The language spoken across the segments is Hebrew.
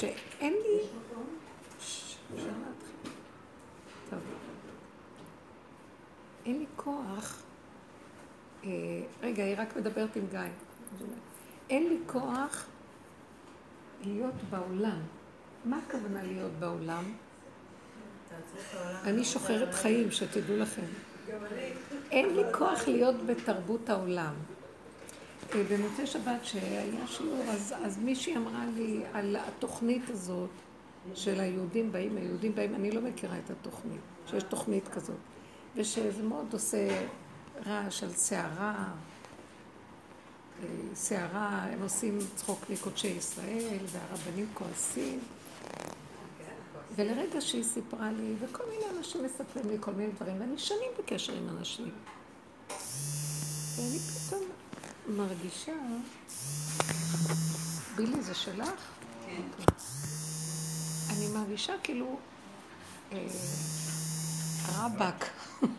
שאין לי... טוב. אין לי כוח... אה, רגע, היא רק מדברת עם גיא. אין לי כוח להיות בעולם. מה הכוונה להיות בעולם? אני שוחרת חיים, שתדעו לכם. אין לי כוח להיות בתרבות העולם. אה, במוצאי שבת שהיה שיעור, אז, אז מישהי אמרה לי על התוכנית הזאת של היהודים באים, היהודים באים, אני לא מכירה את התוכנית, שיש תוכנית כזאת, ושזה מאוד עושה רעש על סערה, סערה, הם עושים צחוק מקודשי ישראל, והרבנים כועסים. ולרגע שהיא סיפרה לי, וכל מיני אנשים מספרים לי כל מיני דברים, ואני שנים בקשר עם אנשים. ואני פתאום מרגישה, בילי זה שלך? כן. אני מרגישה כאילו, אה, רבאק,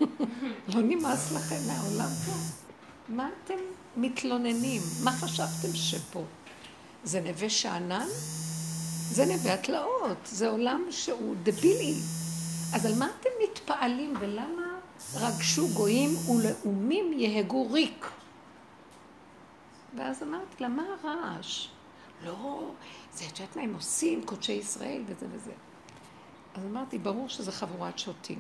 לא נמאס לכם מהעולם פה? מה אתם מתלוננים? מה חשבתם שפה? זה נווה שאנן? זה נווה התלאות, זה עולם שהוא דבילי. אז על מה אתם מתפעלים ולמה רגשו גויים ולאומים יהגו ריק? ואז אמרתי לה, מה הרעש? לא, זה את יודעת מה הם עושים, קודשי ישראל וזה וזה. אז אמרתי, ברור שזה חבורת שוטים.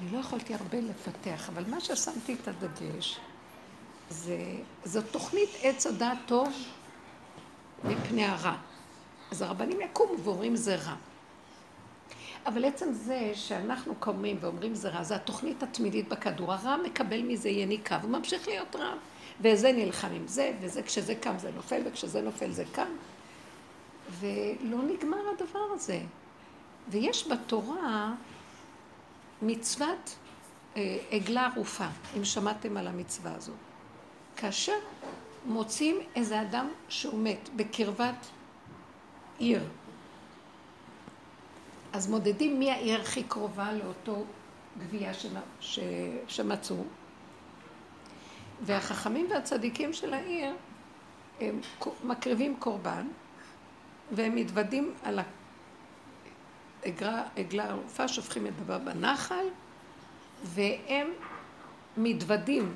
אני לא יכולתי הרבה לפתח, אבל מה ששמתי את הדגש, זה, זו תוכנית עץ הדעת טוב מפני הרע. אז הרבנים יקומו ואומרים זה רע. אבל עצם זה שאנחנו קמים ואומרים זה רע, זה התוכנית התמידית בכדור. הרע מקבל מזה יניקה, והוא ממשיך להיות רע. וזה נלחם עם זה, וזה כשזה קם זה נופל, וכשזה נופל זה קם. ולא נגמר הדבר הזה. ויש בתורה מצוות אה, עגלה ערופה, אם שמעתם על המצווה הזאת. כאשר מוצאים איזה אדם שהוא מת בקרבת עיר, אז מודדים מי העיר הכי קרובה לאותו גבייה שמצאו, והחכמים והצדיקים של העיר הם מקריבים קורבן והם מתוודים על העגלה הערופה, שופכים את דבר בנחל והם מתוודים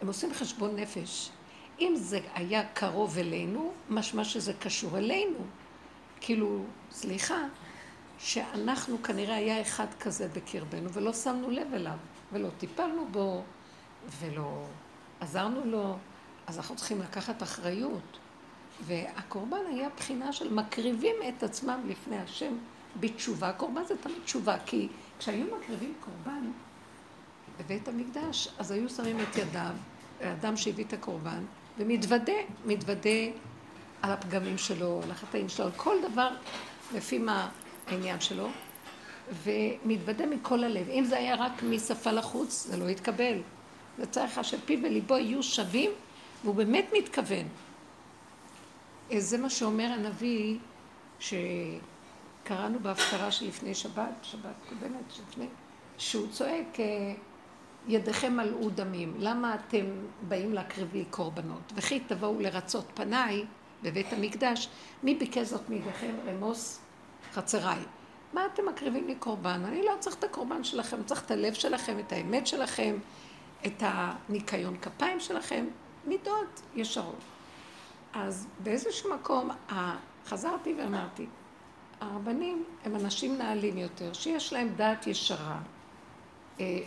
הם עושים חשבון נפש. אם זה היה קרוב אלינו, משמע שזה קשור אלינו. כאילו, סליחה, שאנחנו כנראה היה אחד כזה בקרבנו ולא שמנו לב אליו, ולא טיפלנו בו, ולא עזרנו לו, אז אנחנו צריכים לקחת אחריות. והקורבן היה בחינה של מקריבים את עצמם לפני השם בתשובה. קורבן זה תמיד תשובה, כי כשהיו מקריבים קורבן, בבית המקדש, אז היו שמים את ידיו, האדם שהביא את הקורבן, ומתוודה, מתוודה על הפגמים שלו, על החטאים שלו, על כל דבר לפי מה העניין שלו, ומתוודה מכל הלב. אם זה היה רק משפה לחוץ, זה לא יתקבל. זה צריך שפיו וליבו יהיו שווים, והוא באמת מתכוון. זה מה שאומר הנביא, שקראנו בהפטרה שלפני שבת, שבת קודמת, שלפני, שהוא צועק, אה, ידיכם מלאו דמים, למה אתם באים להקריב לי קורבנות? וכי תבואו לרצות פניי בבית המקדש, מי ביקש זאת מידיכם רמוס חצריי? מה אתם מקריבים לי קורבן? אני לא צריך את הקורבן שלכם, צריך את הלב שלכם, את האמת שלכם, את הניקיון כפיים שלכם, מידות ישרות. אז באיזשהו מקום חזרתי ואמרתי, הרבנים הם אנשים נעלים יותר, שיש להם דעת ישרה. אה,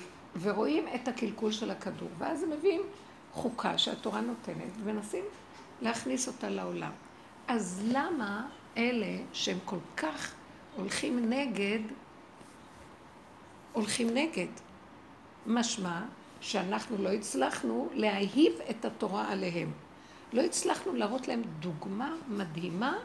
ורואים את הקלקול של הכדור, ואז הם מביאים חוקה שהתורה נותנת, ומנסים להכניס אותה לעולם. אז למה אלה שהם כל כך הולכים נגד, הולכים נגד? משמע שאנחנו לא הצלחנו להאהיב את התורה עליהם. לא הצלחנו להראות להם דוגמה מדהימה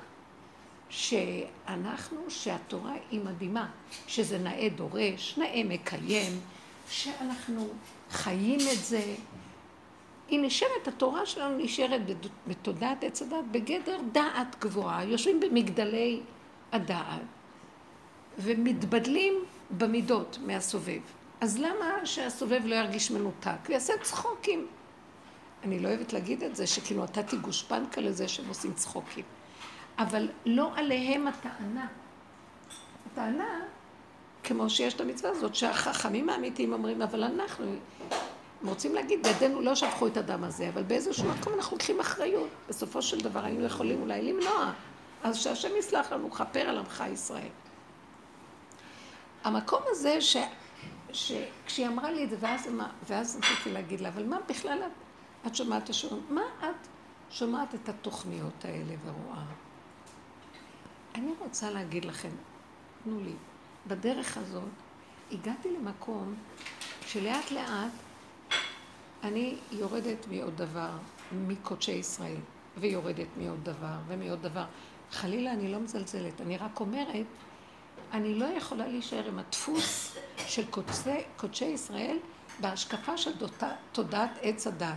שאנחנו, שהתורה היא מדהימה, שזה נאה דורש, נאה מקיים, שאנחנו חיים את זה. היא נשארת, התורה שלנו נשארת בתודעת עץ הדת בגדר דעת גבוהה, יושבים במגדלי הדעת ומתבדלים במידות מהסובב. אז למה שהסובב לא ירגיש מנותק? הוא יעשה צחוקים. אני לא אוהבת להגיד את זה, שכאילו נתתי גושפנקה לזה שהם עושים צחוקים. אבל לא עליהם הטענה. הטענה, כמו שיש את המצווה הזאת, שהחכמים האמיתיים אומרים, אבל אנחנו, הם רוצים להגיד, ידינו לא שפכו את הדם הזה, אבל באיזשהו מקום אנחנו לוקחים אחריות. בסופו של דבר היינו יכולים אולי למנוע. אז שהשם יסלח לנו, כפר על עמך ישראל. המקום הזה, ש... שכשהיא אמרה לי את זה, ואז, ואז רציתי להגיד לה, אבל מה בכלל את, את שומעת את השיעור? מה את שומעת את התוכניות האלה ורואה? אני רוצה להגיד לכם, תנו לי, בדרך הזאת הגעתי למקום שלאט לאט אני יורדת מעוד דבר, מקודשי ישראל, ויורדת מעוד דבר, ומעוד דבר. חלילה, אני לא מזלזלת, אני רק אומרת, אני לא יכולה להישאר עם הדפוס של קודשי, קודשי ישראל בהשקפה של תודעת עץ הדת.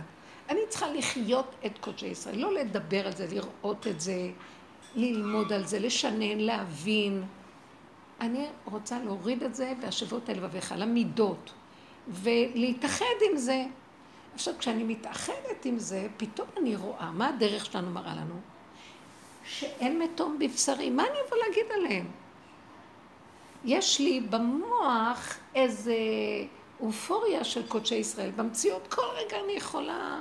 אני צריכה לחיות את קודשי ישראל, לא לדבר על זה, לראות את זה, ללמוד על זה, לשנן, להבין. אני רוצה להוריד את זה והשבות אל לבביך, למידות, ולהתאחד עם זה. עכשיו, כשאני מתאחדת עם זה, פתאום אני רואה, מה הדרך שלנו מראה לנו? שאין מתום בבשרי, מה אני אבוא להגיד עליהם? יש לי במוח איזה אופוריה של קודשי ישראל. במציאות כל רגע אני יכולה,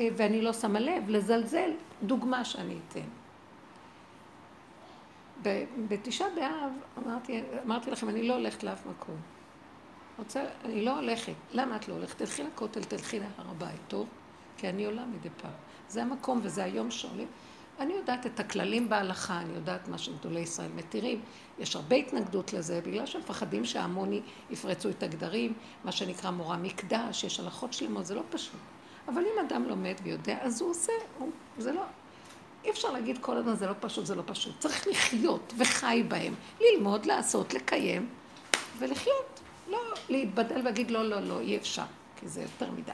אה, ואני לא שמה לב, לזלזל. דוגמה שאני אתן. בתשעה באב אמרתי, אמרתי לכם, אני לא הולכת לאף מקום. רוצה, אני לא הולכת. למה את לא הולכת? תלכי לכותל, תלכי להר הבית, טוב? כי אני עולה מדי פעם. זה המקום וזה היום שעולים. אני יודעת את הכללים בהלכה, אני יודעת מה שגדולי ישראל מתירים. יש הרבה התנגדות לזה, בגלל שהם מפחדים שההמוני יפרצו את הגדרים, מה שנקרא מורה מקדש, יש הלכות שלמות, זה לא פשוט. אבל אם אדם לומד ויודע, אז הוא עושה, הוא, זה לא... אי אפשר להגיד כל הזמן זה לא פשוט, זה לא פשוט. צריך לחיות וחי בהם, ללמוד, לעשות, לקיים ולחיות. לא להתבדל ולהגיד לא, לא, לא, אי אפשר, כי זה יותר מדי.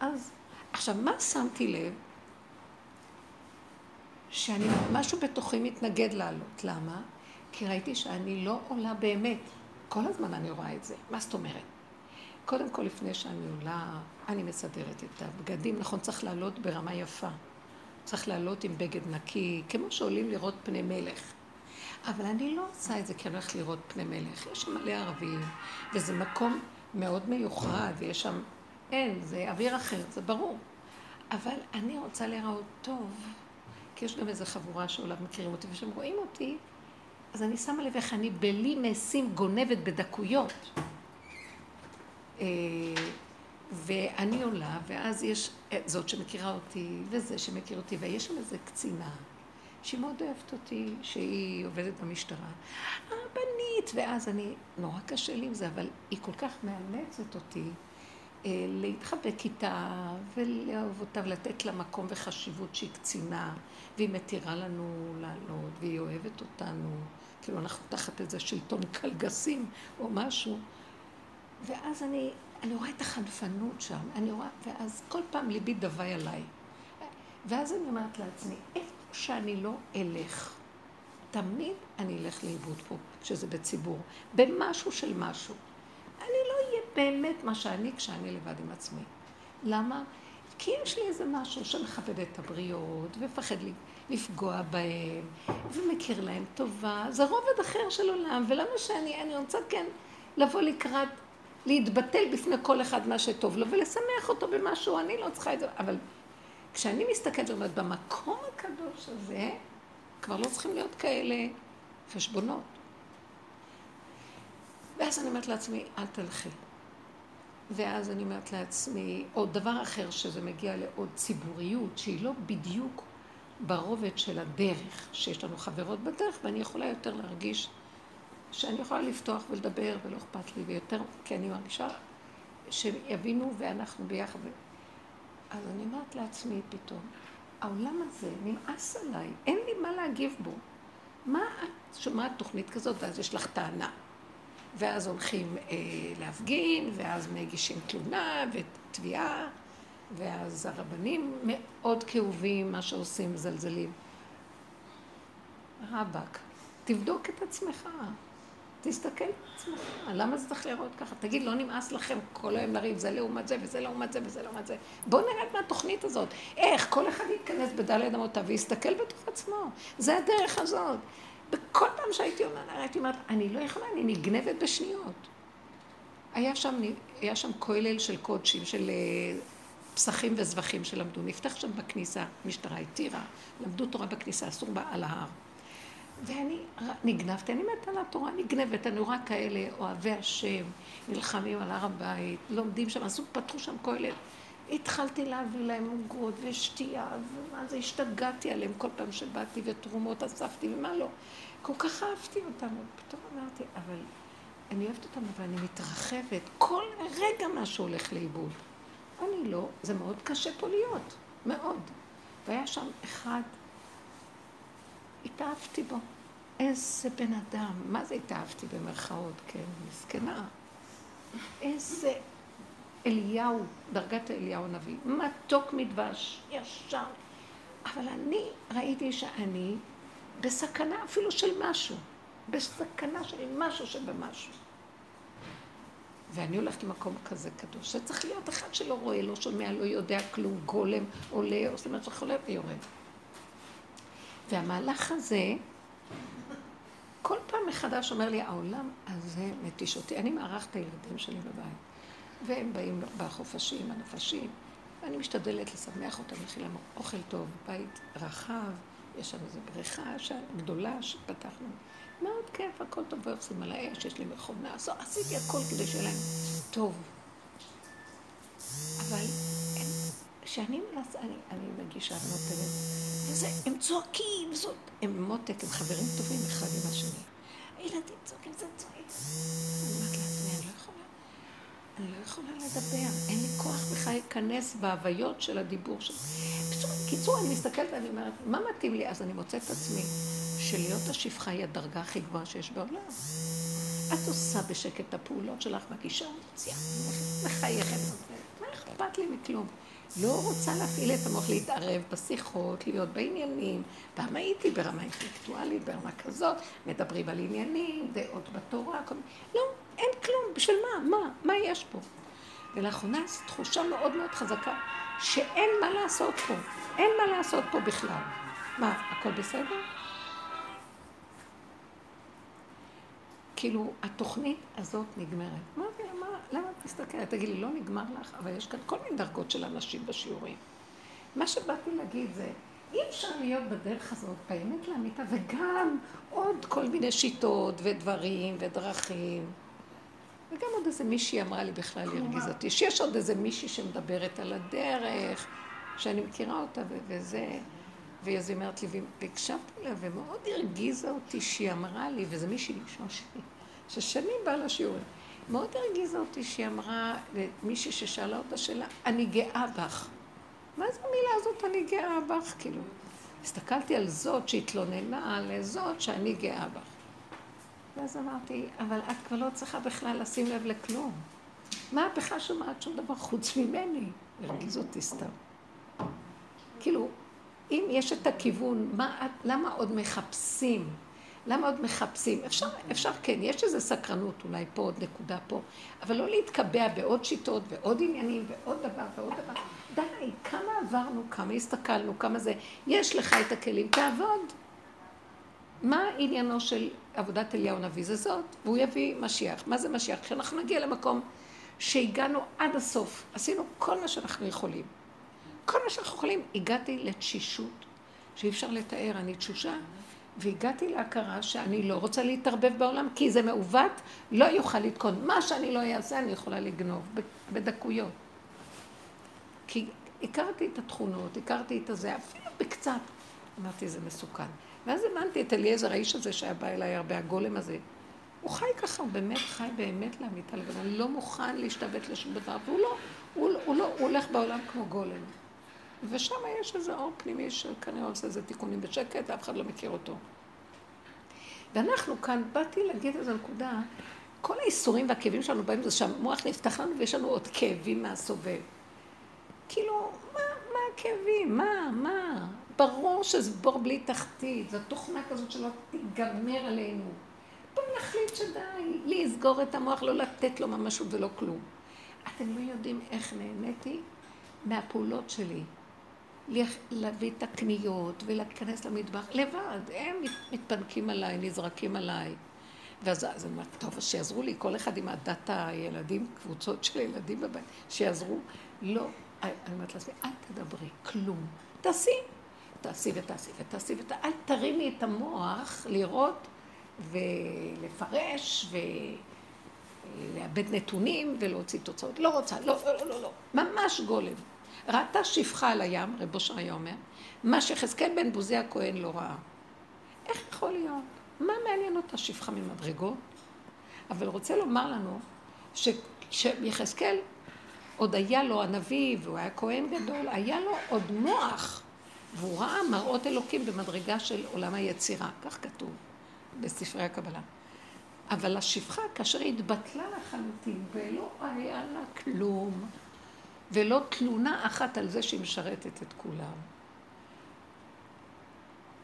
אז, עכשיו, מה שמתי לב? שאני, משהו בתוכי מתנגד לעלות. למה? כי ראיתי שאני לא עולה באמת. כל הזמן אני רואה את זה. מה זאת אומרת? קודם כל, לפני שאני עולה, אני מסדרת את הבגדים. נכון, צריך לעלות ברמה יפה. צריך לעלות עם בגד נקי, כמו שעולים לראות פני מלך. אבל אני לא עושה את זה כי אני הולכת לראות פני מלך. יש שם מלא ערבים, וזה מקום מאוד מיוחד, ויש שם... אין, זה אוויר אחר, זה ברור. אבל אני רוצה להיראות טוב, כי יש גם איזו חבורה שעולה מכירים אותי, וכשהם רואים אותי, אז אני שמה לב איך אני בלי מעשים גונבת בדקויות. אה, ואני עולה, ואז יש זאת שמכירה אותי, וזה שמכיר אותי, ויש שם איזו קצינה, שהיא מאוד אוהבת אותי, שהיא עובדת במשטרה. הבנית, ואז אני, נורא קשה לי עם זה, אבל היא כל כך מאמצת אותי. אה, להתחבק איתה ולאהוב אותה ולתת לה מקום וחשיבות שהיא קצינה והיא מתירה לנו לעלות והיא אוהבת אותנו כאילו אנחנו תחת איזה שלטון קלגסים או משהו ואז אני, אני רואה את החנפנות שם, אני רואה, ואז כל פעם ליבי דווי עליי ואז אני אומרת לעצמי, איפה שאני לא אלך תמיד אני אלך לאיבוד פה, כשזה בציבור, במשהו של משהו. אני לא אהיה באמת מה שאני כשאני לבד עם עצמי. למה? כי יש לי איזה משהו שמכבד את הבריות, ומפחד לפגוע בהם, ומכיר להם טובה. זה רובד אחר של עולם, ולמה שאני, אני רוצה כן לבוא לקראת, להתבטל בפני כל אחד מה שטוב לו, ולשמח אותו במשהו, אני לא צריכה את זה. אבל כשאני מסתכלת ואומרת, במקום הקדוש הזה, כבר לא צריכים להיות כאלה חשבונות. ואז אני אומרת לעצמי, אל תלכי. ואז אני אומרת לעצמי, עוד דבר אחר שזה מגיע לעוד ציבוריות, שהיא לא בדיוק ברובד של הדרך, שיש לנו חברות בדרך, ואני יכולה יותר להרגיש שאני יכולה לפתוח ולדבר ולא אכפת לי, ויותר, כי אני מרגישה שיבינו ואנחנו ביחד. אז אני אומרת לעצמי פתאום, העולם הזה נמאס עליי, אין לי מה להגיב בו. מה את שומעת תוכנית כזאת ואז יש לך טענה? ואז הולכים אה, להפגין, ואז מגישים תלונה ותביעה, ואז הרבנים מאוד כאובים, מה שעושים, מזלזלים. רבאק, תבדוק את עצמך. תסתכל בעצמך, למה זה צריך להיראות ככה? תגיד, לא נמאס לכם כל היום לריב, זה לעומת זה, וזה לעומת זה, וזה לעומת זה. בואו נרד מהתוכנית הזאת. איך? כל אחד יתכנס בדלת אמותיו ויסתכל בתוך עצמו. זה הדרך הזאת. בכל פעם שהייתי אומרת, הייתי אומרת, אני לא יכולה, אני נגנבת בשניות. היה שם, היה שם כולל של קודשים, של אה, פסחים וזבחים שלמדו. נפתח שם בכניסה, משטרה התירה, למדו תורה בכניסה, אסור בה על ההר. ואני נגנבתי, אני מתה על התורה, נגנבת, אני רואה כאלה אוהבי השם, נלחמים על הר הבית, לומדים שם, עשו, פתחו שם כולל. התחלתי להביא להם עוגות ושתייה, ומה זה, השתגעתי עליהם כל פעם שבאתי, ותרומות אספתי, ומה לא. כל כך אהבתי אותם, ופתאום אמרתי, אבל אני אוהבת אותם, אבל אני מתרחבת. כל רגע משהו הולך לאיבוד. אני לא, זה מאוד קשה פה להיות, מאוד. והיה שם אחד, התאהבתי בו. איזה בן אדם, מה זה התאהבתי במרכאות, כן, מסכנה. איזה אליהו, דרגת אליהו הנביא, מתוק מדבש, ישר. אבל אני ראיתי שאני בסכנה אפילו של משהו, בסכנה של משהו שבמשהו. ואני הולכת למקום כזה קדוש, שצריך להיות אחד שלא רואה, לא שומע, לא יודע כלום, גולם, עולה, עושה מה עולה ויורד. והמהלך הזה, כל פעם מחדש אומר לי, העולם הזה מתיש אותי. אני מארחת את הילדים שלי בבית, והם באים בחופשים, הנפשים, ואני משתדלת לשמח אותם, מכילה אוכל טוב, בית רחב, יש שם איזו בריכה גדולה שפתחנו. מאוד כיף, הכל טוב, ועושים על האש, יש לי מכונה, עשיתי הכל כדי שיהיה להם טוב. אבל כשאני מנסה, אני, אני מגישה ונותנת, וזה, הם צועקים, זאת, הם מותק, הם חברים טובים אחד עם השני. הילדים צועקים, זה צועק. אני אומרת לעצמי, אני לא יכולה, אני לא יכולה לדבר, אין לי כוח בכלל להיכנס בהוויות של הדיבור שלי. בקיצור, אני מסתכלת ואני אומרת, מה מתאים לי? אז אני מוצאת את עצמי. שלהיות השפחה היא הדרגה הכי גבוהה שיש בעולם. את עושה בשקט את הפעולות שלך, מגישה, מוציאה, מחייכת, מה אכפת לי מכלום? לא רוצה להפעיל את המוח, להתערב בשיחות, להיות בעניינים. פעם הייתי ברמה אינטלקטואלית, ברמה כזאת, מדברים על עניינים, דעות בתורה, כל... לא, אין כלום, בשביל מה? מה? מה יש פה? ולאחרונה זו תחושה מאוד מאוד חזקה, שאין מה לעשות פה. אין מה לעשות פה בכלל. מה, הכל בסדר? כאילו, התוכנית הזאת נגמרת. מה זה, מסתכלת? תגידי, לא נגמר לך? אבל יש כאן כל מיני דרגות של אנשים בשיעורים. מה שבאתי להגיד זה, אי אפשר להיות בדרך הזאת, באמת לאמיתה, וגם עוד כל מיני שיטות ודברים ודרכים. וגם עוד איזה מישהי אמרה לי בכלל, היא הרגיז אותי, שיש עוד איזה מישהי שמדברת על הדרך, שאני מכירה אותה וזה. ואז היא אומרת לי, והקשבתי לה, ומאוד הרגיזה אותי שהיא אמרה לי, וזה מישהי ששנים באה לשיעורים, מאוד הרגיזה אותי שהיא אמרה למישהי ששאלה אותה שאלה, אני גאה בך. מה זה המילה הזאת, אני גאה בך? כאילו, הסתכלתי על זאת שהתלוננה על זאת שאני גאה בך. ואז אמרתי, אבל את כבר לא צריכה בכלל לשים לב לכלום. מה את בכלל שומעת שום דבר חוץ ממני? הרגיז אותי סתם. כאילו, אם יש את הכיוון, מה, למה עוד מחפשים? למה עוד מחפשים? אפשר, אפשר כן, יש איזו סקרנות, אולי פה עוד נקודה פה, אבל לא להתקבע בעוד שיטות ועוד עניינים ועוד דבר ועוד דבר. די, כמה עברנו, כמה הסתכלנו, כמה זה, יש לך את הכלים, תעבוד. מה עניינו של עבודת אליהו הנביא? זה זאת, והוא יביא משיח. מה זה משיח? כשאנחנו נגיע למקום שהגענו עד הסוף, עשינו כל מה שאנחנו יכולים. כל מה שאנחנו יכולים, הגעתי לתשישות שאי אפשר לתאר, אני תשושה, והגעתי להכרה שאני לא רוצה להתערבב בעולם, כי זה מעוות, לא יוכל לתקון. מה שאני לא אעשה, אני יכולה לגנוב, בדקויות. כי הכרתי את התכונות, הכרתי את הזה, אפילו בקצת. אמרתי, זה מסוכן. ואז הבנתי את אליעזר, האיש הזה שהיה בא אליי הרבה, הגולם הזה. הוא חי ככה, הוא באמת חי באמת לאמיתה לבנה, לא מוכן להשתבט לשום דבר, והוא לא, הוא, הוא לא, הוא הולך בעולם כמו גולם. ושם יש איזה אור פנימי שכנראה עושה איזה תיקונים בשקט, אף אחד לא מכיר אותו. ואנחנו כאן, באתי להגיד איזו נקודה, כל האיסורים והכאבים שלנו באים זה שהמוח נפתח לנו ויש לנו עוד כאבים מהסובב. כאילו, מה, מה הכאבים? מה, מה? ברור שזה בור בלי תחתית, זו תוכנה כזאת שלא תיגמר עלינו. בוא נחליט שדי, לסגור את המוח, לא לתת לו ממשות ולא כלום. אתם לא יודעים איך נהניתי מהפעולות שלי. להביא את הקניות ולהיכנס למטבח, לבד, הם מתפנקים עליי, נזרקים עליי. ואז אז אני אומרת, טוב, שיעזרו לי, כל אחד עם עדת הילדים, קבוצות של ילדים בבית, שיעזרו. לא, אני אומרת לעצמי, אל תדברי, כלום. תעשי, תעשי ותעשי ותעשי ותעשי, אל תרימי את המוח לראות ולפרש ולאבד נתונים ולהוציא תוצאות. לא רוצה, לא, לא, לא, לא, לא. ממש גולם. ראתה שפחה על הים, רב אושר היה אומר, מה שיחזקאל בן בוזי הכהן לא ראה. איך יכול להיות? מה מעניין אותה שפחה ממדרגות? אבל רוצה לומר לנו שיחזקאל עוד היה לו הנביא, והוא היה כהן גדול, היה לו עוד מוח, והוא ראה מראות אלוקים במדרגה של עולם היצירה, כך כתוב בספרי הקבלה. אבל השפחה, כאשר התבטלה לחלוטין, ולא היה לה כלום, ולא תלונה אחת על זה שהיא משרתת את כולם.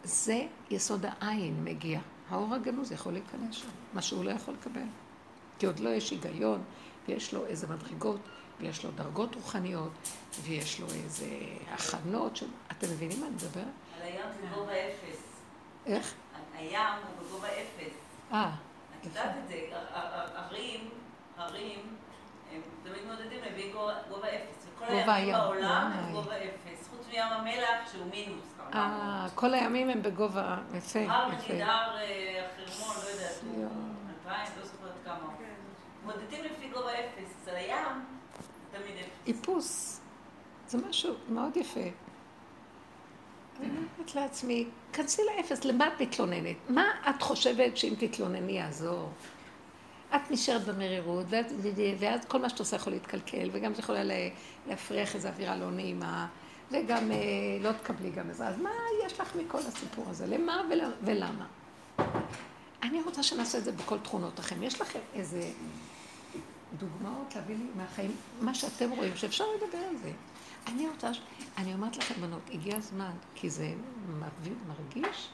זה יסוד העין מגיע. האור הגנוז יכול להיכנס שם, מה שהוא לא יכול לקבל. כי עוד לא יש היגיון, ויש לו איזה מדרגות, ויש לו דרגות רוחניות, ויש לו איזה הכנות. ש... אתם מבינים מה אני מדבר? על הים בגובה אפס. איך? הים הוא בגובה אפס. אה. את יודעת את זה, הרים, הרים, הם תמיד מעודדים להביא גובה אפס. וכל הימים בעולם הם גובה אפס, חוץ מים המלח שהוא מינוס. אה, כל הימים הם בגובה, יפה, יפה. הר נגיד הר החרמון, לא יודעת, אלפיים, לא זוכרת כמה. מודדים לפי גובה אפס, אז על הים זה תמיד אפס. איפוס. זה משהו מאוד יפה. אני אומרת לעצמי, כנסי לאפס, למה את מתלוננת? מה את חושבת שאם תתלונני יעזור? את נשארת במרירות, ואת, ואז כל מה שאת עושה יכול להתקלקל, וגם זה יכולה להפריח איזו אווירה לא נעימה, וגם אה, לא תקבלי גם עזרה. אז מה יש לך מכל הסיפור הזה? למה ולמה? אני רוצה שנעשה את זה בכל תכונות לכם. יש לכם איזה דוגמאות להביא לי מהחיים, מה שאתם רואים, שאפשר לדבר על זה. אני רוצה, אני אומרת לכם, בנות, הגיע הזמן, כי זה מרגיש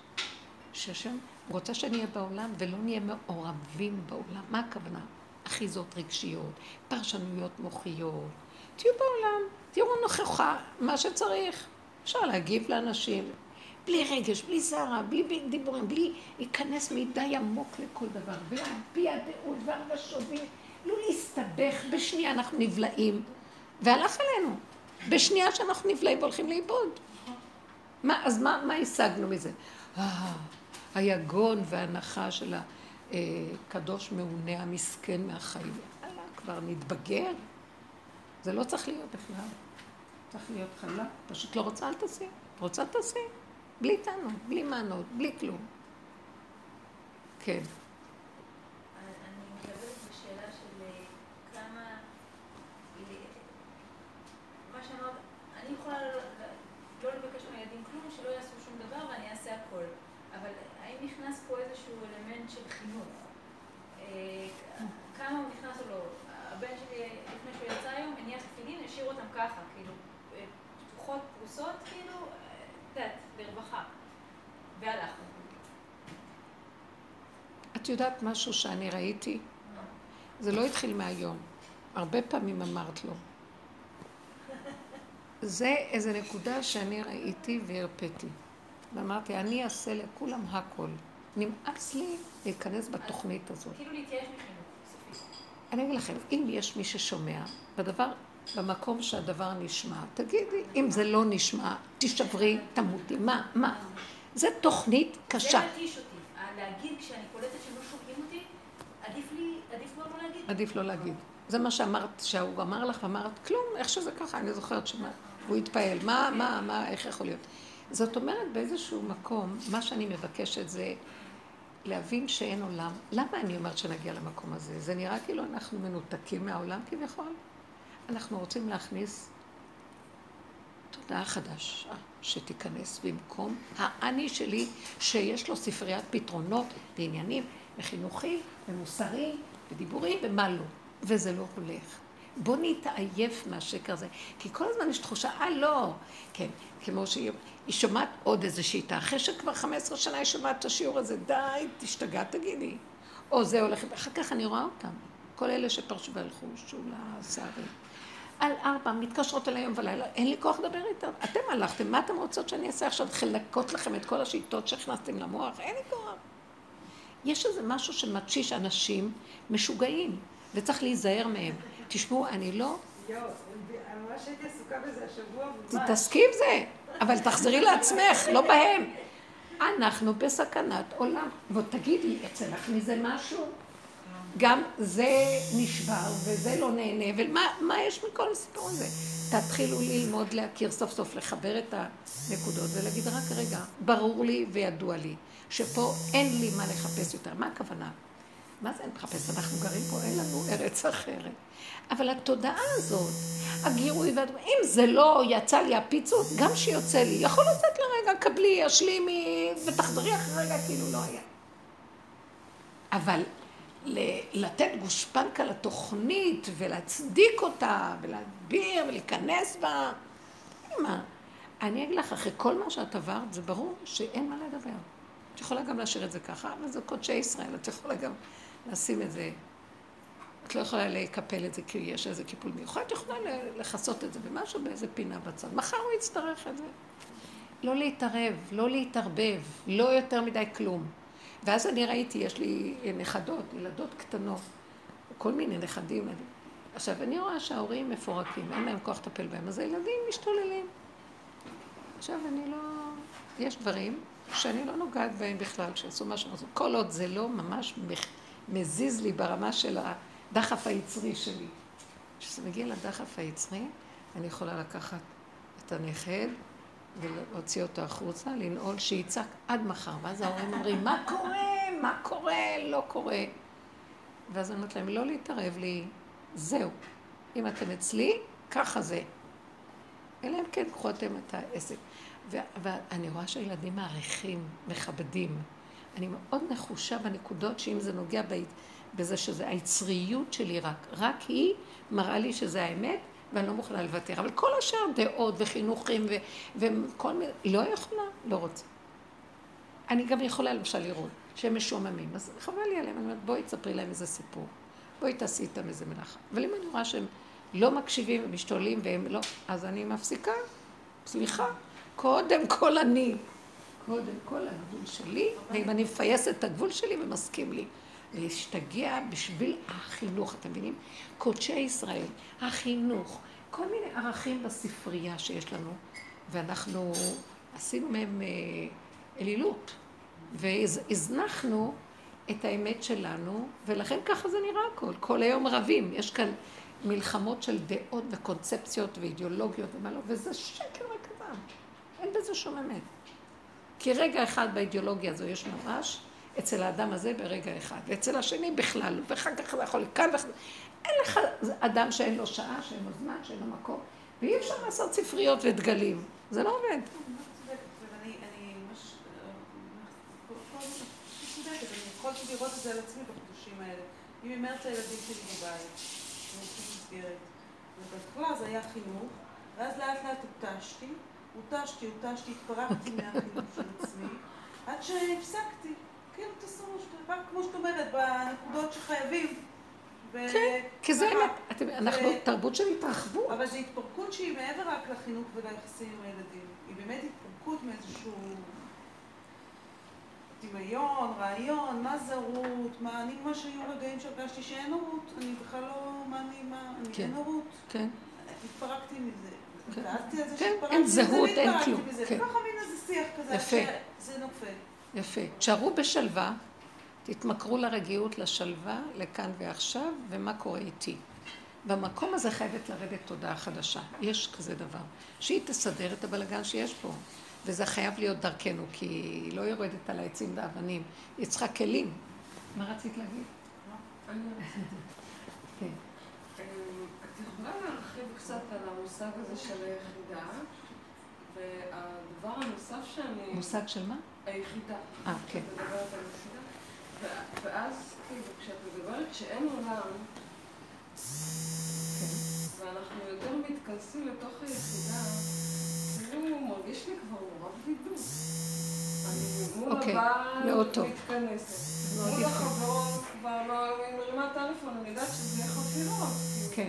שהשם רוצה שנהיה בעולם ולא נהיה מעורבים בעולם. מה הכוונה? אחיזות רגשיות, פרשנויות מוחיות. תהיו בעולם, תראו נוכחה, מה שצריך. אפשר להגיב לאנשים, בלי רגש, בלי סערה, בלי דיבורים, בלי להיכנס מדי עמוק לכל דבר, ולהביע דעות והרגשות, לא להסתבך, בשנייה אנחנו נבלעים, והלך עלינו. בשנייה שאנחנו נבלעים והולכים לאיבוד. מה, אז מה, מה השגנו מזה? היגון והנחה של הקדוש מעונה המסכן מהחיים. יאללה, כבר נתבגר. זה לא צריך להיות בכלל. צריך להיות חלק. פשוט לא רוצה, אל תעשי. רוצה, תעשי. בלי טענות, בלי מענות, בלי כלום. כן. יודעת משהו שאני ראיתי? זה לא התחיל מהיום. הרבה פעמים אמרת לו. זה איזה נקודה שאני ראיתי והרפאתי. ואמרתי, אני אעשה לכולם הכל. נמאס לי להיכנס בתוכנית הזאת. כאילו להתייאש מחינוך. אני אגיד לכם, אם יש מי ששומע, בדבר, במקום שהדבר נשמע, תגידי, אם זה לא נשמע, תישברי, תמותי. מה, מה? זה תוכנית קשה. זה מתיש אותי. להגיד כשאני קולטת שלא עדיף לי, עדיף לא להגיד. עדיף לא להגיד. זה מה שאמרת, שהוא אמר לך ואמרת, כלום, איך שזה ככה, אני זוכרת שמה, הוא התפעל, מה, מה, מה, איך יכול להיות? זאת אומרת, באיזשהו מקום, מה שאני מבקשת זה להבין שאין עולם. למה אני אומרת שנגיע למקום הזה? זה נראה כאילו אנחנו מנותקים מהעולם כביכול. אנחנו רוצים להכניס תודעה חדשה שתיכנס במקום האני שלי, שיש לו ספריית פתרונות ועניינים וחינוכי ומוסרי ודיבורי ומה לא. וזה לא הולך. בוא נתעייף מהשקר הזה. כי כל הזמן יש תחושה, אה לא, כן, כמו שהיא שומעת עוד איזה שיטה. אחרי שכבר 15 שנה היא שומעת את השיעור הזה, די, תשתגע תגידי. או זה הולך, אחר כך אני רואה אותם. כל אלה שפרשו והלכו, שולה, שערים. על ארבע, מתקשרות אל היום ולילה, אין לי כוח לדבר איתם. אתם הלכתם, מה אתם רוצות שאני אעשה עכשיו? לנקות לכם את כל השיטות שהכנסתם למוח? אין לי כוח. יש איזה משהו שמתשיש אנשים משוגעים, וצריך להיזהר מהם. תשמעו, אני לא... יואו, ממש הייתי עסוקה בזה השבוע. תתעסקי עם זה, אבל תחזרי לעצמך, לא בהם. אנחנו בסכנת עולם. ועוד תגידי, יצא לך מזה משהו? גם זה נשבר וזה לא נהנה, ומה יש מכל הסיפור הזה? תתחילו ללמוד להכיר סוף סוף, לחבר את הנקודות ולהגיד רק רגע, ברור לי וידוע לי שפה אין לי מה לחפש יותר. מה הכוונה? מה זה אין לחפש? אנחנו גרים פה, אין לנו ארץ אחרת. אבל התודעה הזאת, הגירוי והדברים, אם זה לא יצא לי הפיצוץ, גם שיוצא לי, יכול לצאת לרגע, קבלי, השלימי, ותחזרי אחרי רגע כאילו לא היה. אבל לתת גושפנקה לתוכנית ולהצדיק אותה ולהדביר ולהיכנס בה. מה? אני אגיד לך, אחרי כל מה שאת עברת, זה ברור שאין מה לדבר. את יכולה גם להשאיר את זה ככה, אבל זה קודשי ישראל, את יכולה גם לשים את זה. את לא יכולה לקפל את זה כי יש איזה קיפול מיוחד, את יכולה לכסות את זה במשהו באיזה פינה בצד. מחר הוא יצטרך את זה. לא להתערב, לא להתערבב, לא יותר מדי כלום. ואז אני ראיתי, יש לי נכדות, ילדות קטנות, כל מיני נכדים. עכשיו, אני רואה שההורים מפורקים, אין להם כוח לטפל בהם, אז הילדים משתוללים. עכשיו, אני לא... יש דברים שאני לא נוגעת בהם בכלל, שיעשו מה שהם רוצים. כל עוד זה לא ממש מזיז לי ברמה של הדחף היצרי שלי. כשזה מגיע לדחף היצרי, אני יכולה לקחת את הנכד ולהוציא אותו החוצה, לנעול, שיצעק עד מחר. ואז ההורים אומרים, מה קורה? מה קורה? לא קורה. ואז אני אומרת להם, לא להתערב לי, זהו. אם אתם אצלי, ככה זה. אלא אם כן, קחו אתם את העסק. ואני רואה שהילדים מעריכים, מכבדים. אני מאוד נחושה בנקודות שאם זה נוגע בזה שזה היצריות שלי רק, רק היא מראה לי שזה האמת, ואני לא מוכנה לוותר. אבל כל השאר דעות וחינוכים ו- וכל מיני, לא יכולה, לא רוצה. אני גם יכולה למשל לראות שהם משועממים, אז חבל לי עליהם, אני אומרת, בואי תספרי להם איזה סיפור, בואי תעשי איתם איזה מלאכה. אבל אם אני רואה שהם לא מקשיבים ומשתוללים והם לא, אז אני מפסיקה, סליחה, קודם כל אני, קודם כל הגבול שלי, ואם אני מפייסת את הגבול שלי ומסכים לי. להשתגע בשביל החינוך, אתם מבינים? קודשי ישראל, החינוך, כל מיני ערכים בספרייה שיש לנו, ואנחנו עשינו מהם אה, אלילות, והזנחנו את האמת שלנו, ולכן ככה זה נראה הכל. כל היום רבים, יש כאן מלחמות של דעות וקונספציות ואידיאולוגיות ומה לא, וזה שקר וכזב, אין בזה שום אמת. כי רגע אחד באידיאולוגיה הזו יש ממש, אצל האדם הזה ברגע אחד, ואצל השני בכלל, ואחר כך זה יכול לכאן וכאן. אין לך אדם שאין לו שעה, שאין לו זמן, שאין לו מקום, ואי אפשר לעשות ספריות ודגלים, זה לא עובד. יכולתי בחודשים האלה. אם עם מרץ הילדים שלי בבית, מסגרת. ובהתחלה זה היה חינוך, ואז לאט לאט הותשתי, הותשתי, הותשתי, התפרקתי מהחינוך של עצמי, עד שהפסקתי. כאילו תעשו רק כמו שאת אומרת, בנקודות שחייבים. כן, כי זה אמת, אנחנו תרבות של התרחבות. אבל זו התפרקות שהיא מעבר רק לחינוך וליחסים עם הילדים. היא באמת התפרקות מאיזשהו דמיון, רעיון, מה זה הורות, מה אני ממש היו רגעים שהרגשתי שאין הורות, אני בכלל לא, מה אני, מה, אני כן, אין הורות. כן. התפרקתי מזה. כן, שהתפרקתי אין זהות, אין כלום. כן. ככה מין איזה שיח כזה. שזה נופל. יפה. תשארו בשלווה, תתמכרו לרגיעות, לשלווה, לכאן ועכשיו, ומה קורה איתי. במקום הזה חייבת לרדת תודעה חדשה. יש כזה דבר. שהיא תסדר את הבלגן שיש פה. וזה חייב להיות דרכנו, כי היא לא יורדת על העצים והאבנים. היא צריכה כלים. מה רצית להגיד? כן. את יכולה להרחיב קצת על המושג הזה של היחידה, והדבר הנוסף שאני... מושג של מה? היחידה. אה, כן. ואז, כאילו, כשאת מדברת שאין עולם. ואנחנו יותר מתכנסים לתוך היחידה, כאילו מרגיש לי כבר נורא בדידות. אני מול אוקיי, מאוד טוב. מתכנסת. מול החברות כבר לא, היא מרימה טלפון, אני יודעת שזה חפירות. כן.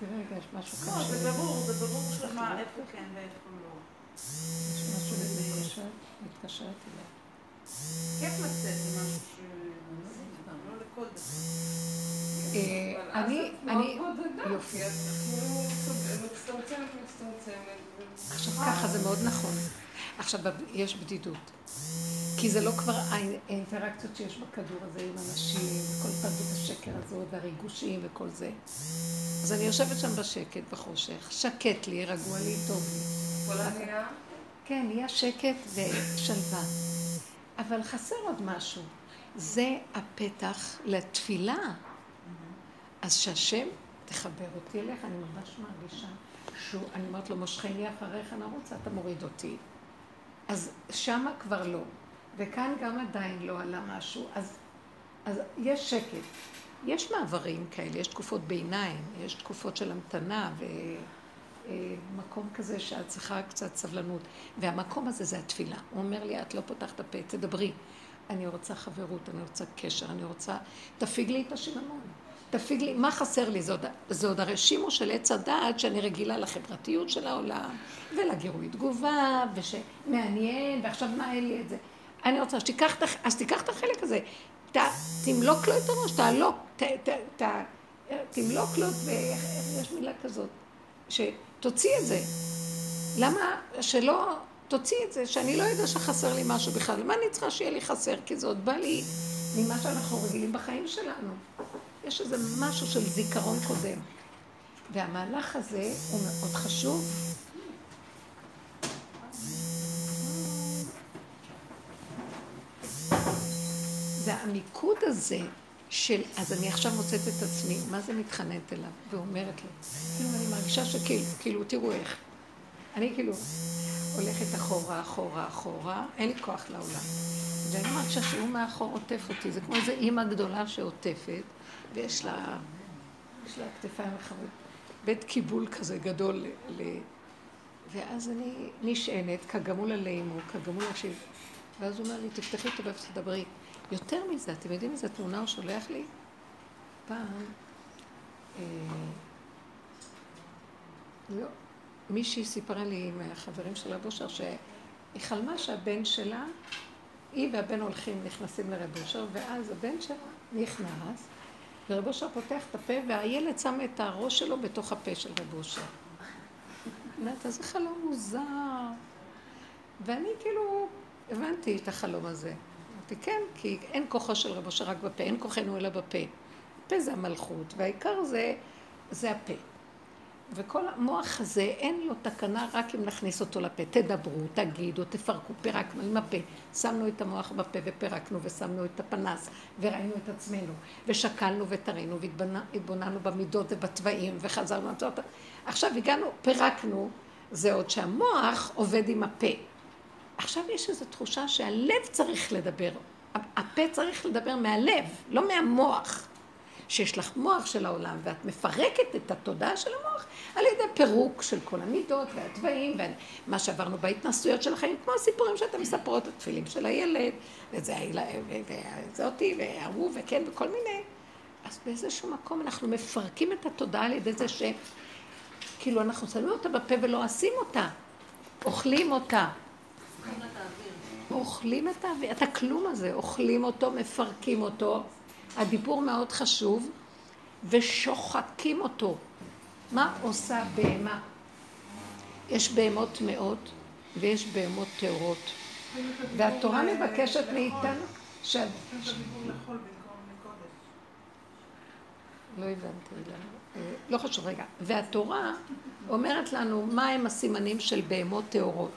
תראה רגע, יש משהו. לא, זה ברור, זה ברור שמה, איפה כן ואיפה לא. יש משהו מתקשרת אליה. כיף לצאת ממשהו ש... לא לכל דבר. אה, אני, אני, יופי. עכשיו ככה זה מאוד נכון. עכשיו יש בדידות. כי זה לא כבר האינטראקציות שיש בכדור הזה עם אנשים, כל תרבות השקר הזאת, והריגושים וכל זה. אז אני יושבת שם בשקט, בחושך, שקט לי, רגוע לי, טוב לי. כל הנהיה? כן, נהיה שקט ושלווה. אבל חסר עוד משהו. זה הפתח לתפילה. אז שהשם תחבר אותי אליך, אני ממש מרגישה שהוא, אני אומרת לו, מושכני אחריך נרוץ, אתה מוריד אותי. אז שמה כבר לא. וכאן גם עדיין לא עלה משהו. אז, אז יש שקט. יש מעברים כאלה, יש תקופות ביניים, יש תקופות של המתנה ומקום כזה שאת צריכה קצת סבלנות. והמקום הזה זה התפילה. הוא אומר לי, את לא פותחת הפה, תדברי. אני רוצה חברות, אני רוצה קשר, אני רוצה... תפיג לי את השיממון. תפיג לי, מה חסר לי? זה עוד, הרי שימוש של עץ הדעת שאני רגילה לחברתיות של העולם, ולגירוי תגובה, ושמעניין, ועכשיו מה אין לי את זה. אני רוצה שתיקח אז תיקח את החלק הזה, ת, תמלוק לו את הראש, תעלוק, ת, ת, ת, תמלוק לו, יש מילה כזאת, שתוציא את זה. למה שלא תוציא את זה, שאני לא יודע שחסר לי משהו בכלל. מה אני צריכה שיהיה לי חסר? כי זה עוד בא לי ממה שאנחנו רגילים בחיים שלנו. יש איזה משהו של זיכרון קודם. והמהלך הזה הוא מאוד חשוב. זה המיקוד הזה של, אז אני עכשיו מוצאת את עצמי, מה זה מתחננת אליו? ואומרת לו, כאילו אני מרגישה שכאילו, כאילו, תראו איך. אני כאילו הולכת אחורה, אחורה, אחורה, אין לי כוח לעולם. ואני מרגישה שהוא מאחור עוטף אותי, זה כמו איזו אימא גדולה שעוטפת, ויש לה, יש לה כתפיים רחבות, בית קיבול כזה גדול ל... ואז אני נשענת, כגמול עלינו, כגמול השיר. ואז הוא אומר לי, תפתחי את הבית ותדברי. יותר מזה, אתם יודעים איזה תמונה הוא שולח לי? פעם, אה, לא, מישהי סיפרה לי מהחברים של רב אושר שהיא חלמה שהבן שלה, היא והבן הולכים, נכנסים לרב אושר, ואז הבן שלה נכנס, ורב אושר פותח את הפה, והילד שם את הראש שלו בתוך הפה של רב אושר. אומרת, איזה חלום מוזר. ואני כאילו הבנתי את החלום הזה. אמרתי, כן, כי אין כוחו של רב אושר רק בפה, אין כוחנו אלא בפה. הפה זה המלכות, והעיקר זה, זה הפה. וכל המוח הזה, אין לו תקנה רק אם נכניס אותו לפה. תדברו, תגידו, תפרקו, פירקנו עם הפה. שמנו את המוח בפה ופירקנו ושמנו את הפנס וראינו את עצמנו ושקלנו ותרינו והתבוננו במידות ובתוואים וחזרנו. עכשיו הגענו, פירקנו, זה עוד שהמוח עובד עם הפה. עכשיו יש איזו תחושה שהלב צריך לדבר. הפה צריך לדבר מהלב, לא מהמוח. שיש לך מוח של העולם ואת מפרקת את התודעה של המוח על ידי פירוק של כל המידות והתוואים ומה שעברנו בהתנסויות של החיים, כמו הסיפורים שאתם מספרות, התפילים של הילד, וזה וזאתי, וההוא, וכן, וכל מיני. אז באיזשהו מקום אנחנו מפרקים את התודעה על ידי זה שכאילו אנחנו שמים אותה בפה ולא עושים אותה, אוכלים אותה. אוכלים את האוויר, את הכלום הזה, אוכלים אותו, מפרקים אותו. הדיבור מאוד חשוב, ושוחקים אותו. מה עושה בהמה? יש בהמות טמאות ויש בהמות טהורות. והתורה מבקשת מאיתנו ש... לא הבנתי, לא חשוב, רגע. והתורה אומרת לנו מה הם הסימנים של בהמות טהורות.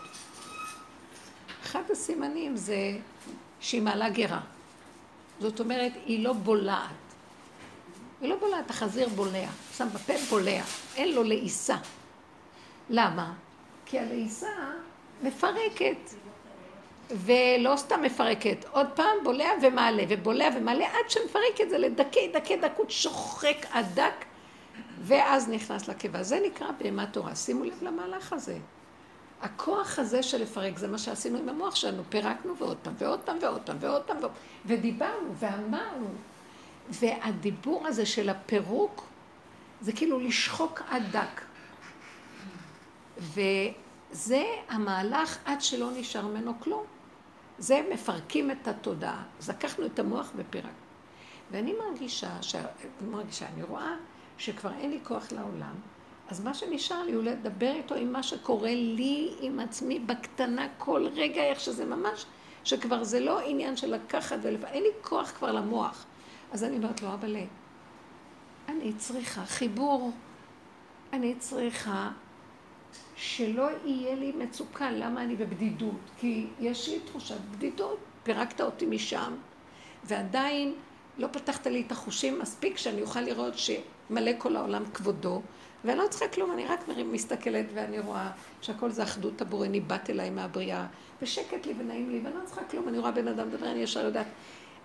אחד הסימנים זה שהיא מעלה גרה. זאת אומרת, היא לא בולעת. היא לא בולעת, החזיר בולע. שם בפה בולע. אין לו לעיסה. למה? כי הלעיסה מפרקת. ולא סתם מפרקת, עוד פעם בולע ומעלה, ובולע ומעלה עד שמפרק את זה לדכי, דכי דקות, שוחק עד דק, ואז נכנס לקיבה. זה נקרא בהמת תורה. שימו לב למהלך הזה. הכוח הזה של לפרק, זה מה שעשינו עם המוח שלנו, פירקנו ועוד פעם ועוד פעם ועוד פעם ועוד פעם ודיברנו ואמרנו. והדיבור הזה של הפירוק, זה כאילו לשחוק עד דק. וזה המהלך עד שלא נשאר ממנו כלום. זה מפרקים את התודעה. אז לקחנו את המוח ופירקנו. ואני מרגישה, ש... מרגישה, אני רואה שכבר אין לי כוח לעולם, אז מה שנשאר לי הוא לדבר איתו עם מה שקורה לי, עם עצמי, בקטנה, כל רגע, איך שזה ממש, שכבר זה לא עניין של לקחת ולפ... אין לי כוח כבר למוח. אז אני אומרת לו, אבל אני צריכה חיבור. אני צריכה שלא יהיה לי מצוקה. למה אני בבדידות? כי יש לי תחושת בדידות. פירקת אותי משם, ועדיין לא פתחת לי את החושים מספיק שאני אוכל לראות שמלא כל העולם כבודו, ואני לא צריכה כלום, אני רק מסתכלת ואני רואה שהכל זה אחדות הבורא, ניבט אליי מהבריאה, ושקט לי ונעים לי, ואני לא צריכה כלום, אני רואה בן אדם מדבר, אני ישר יודעת,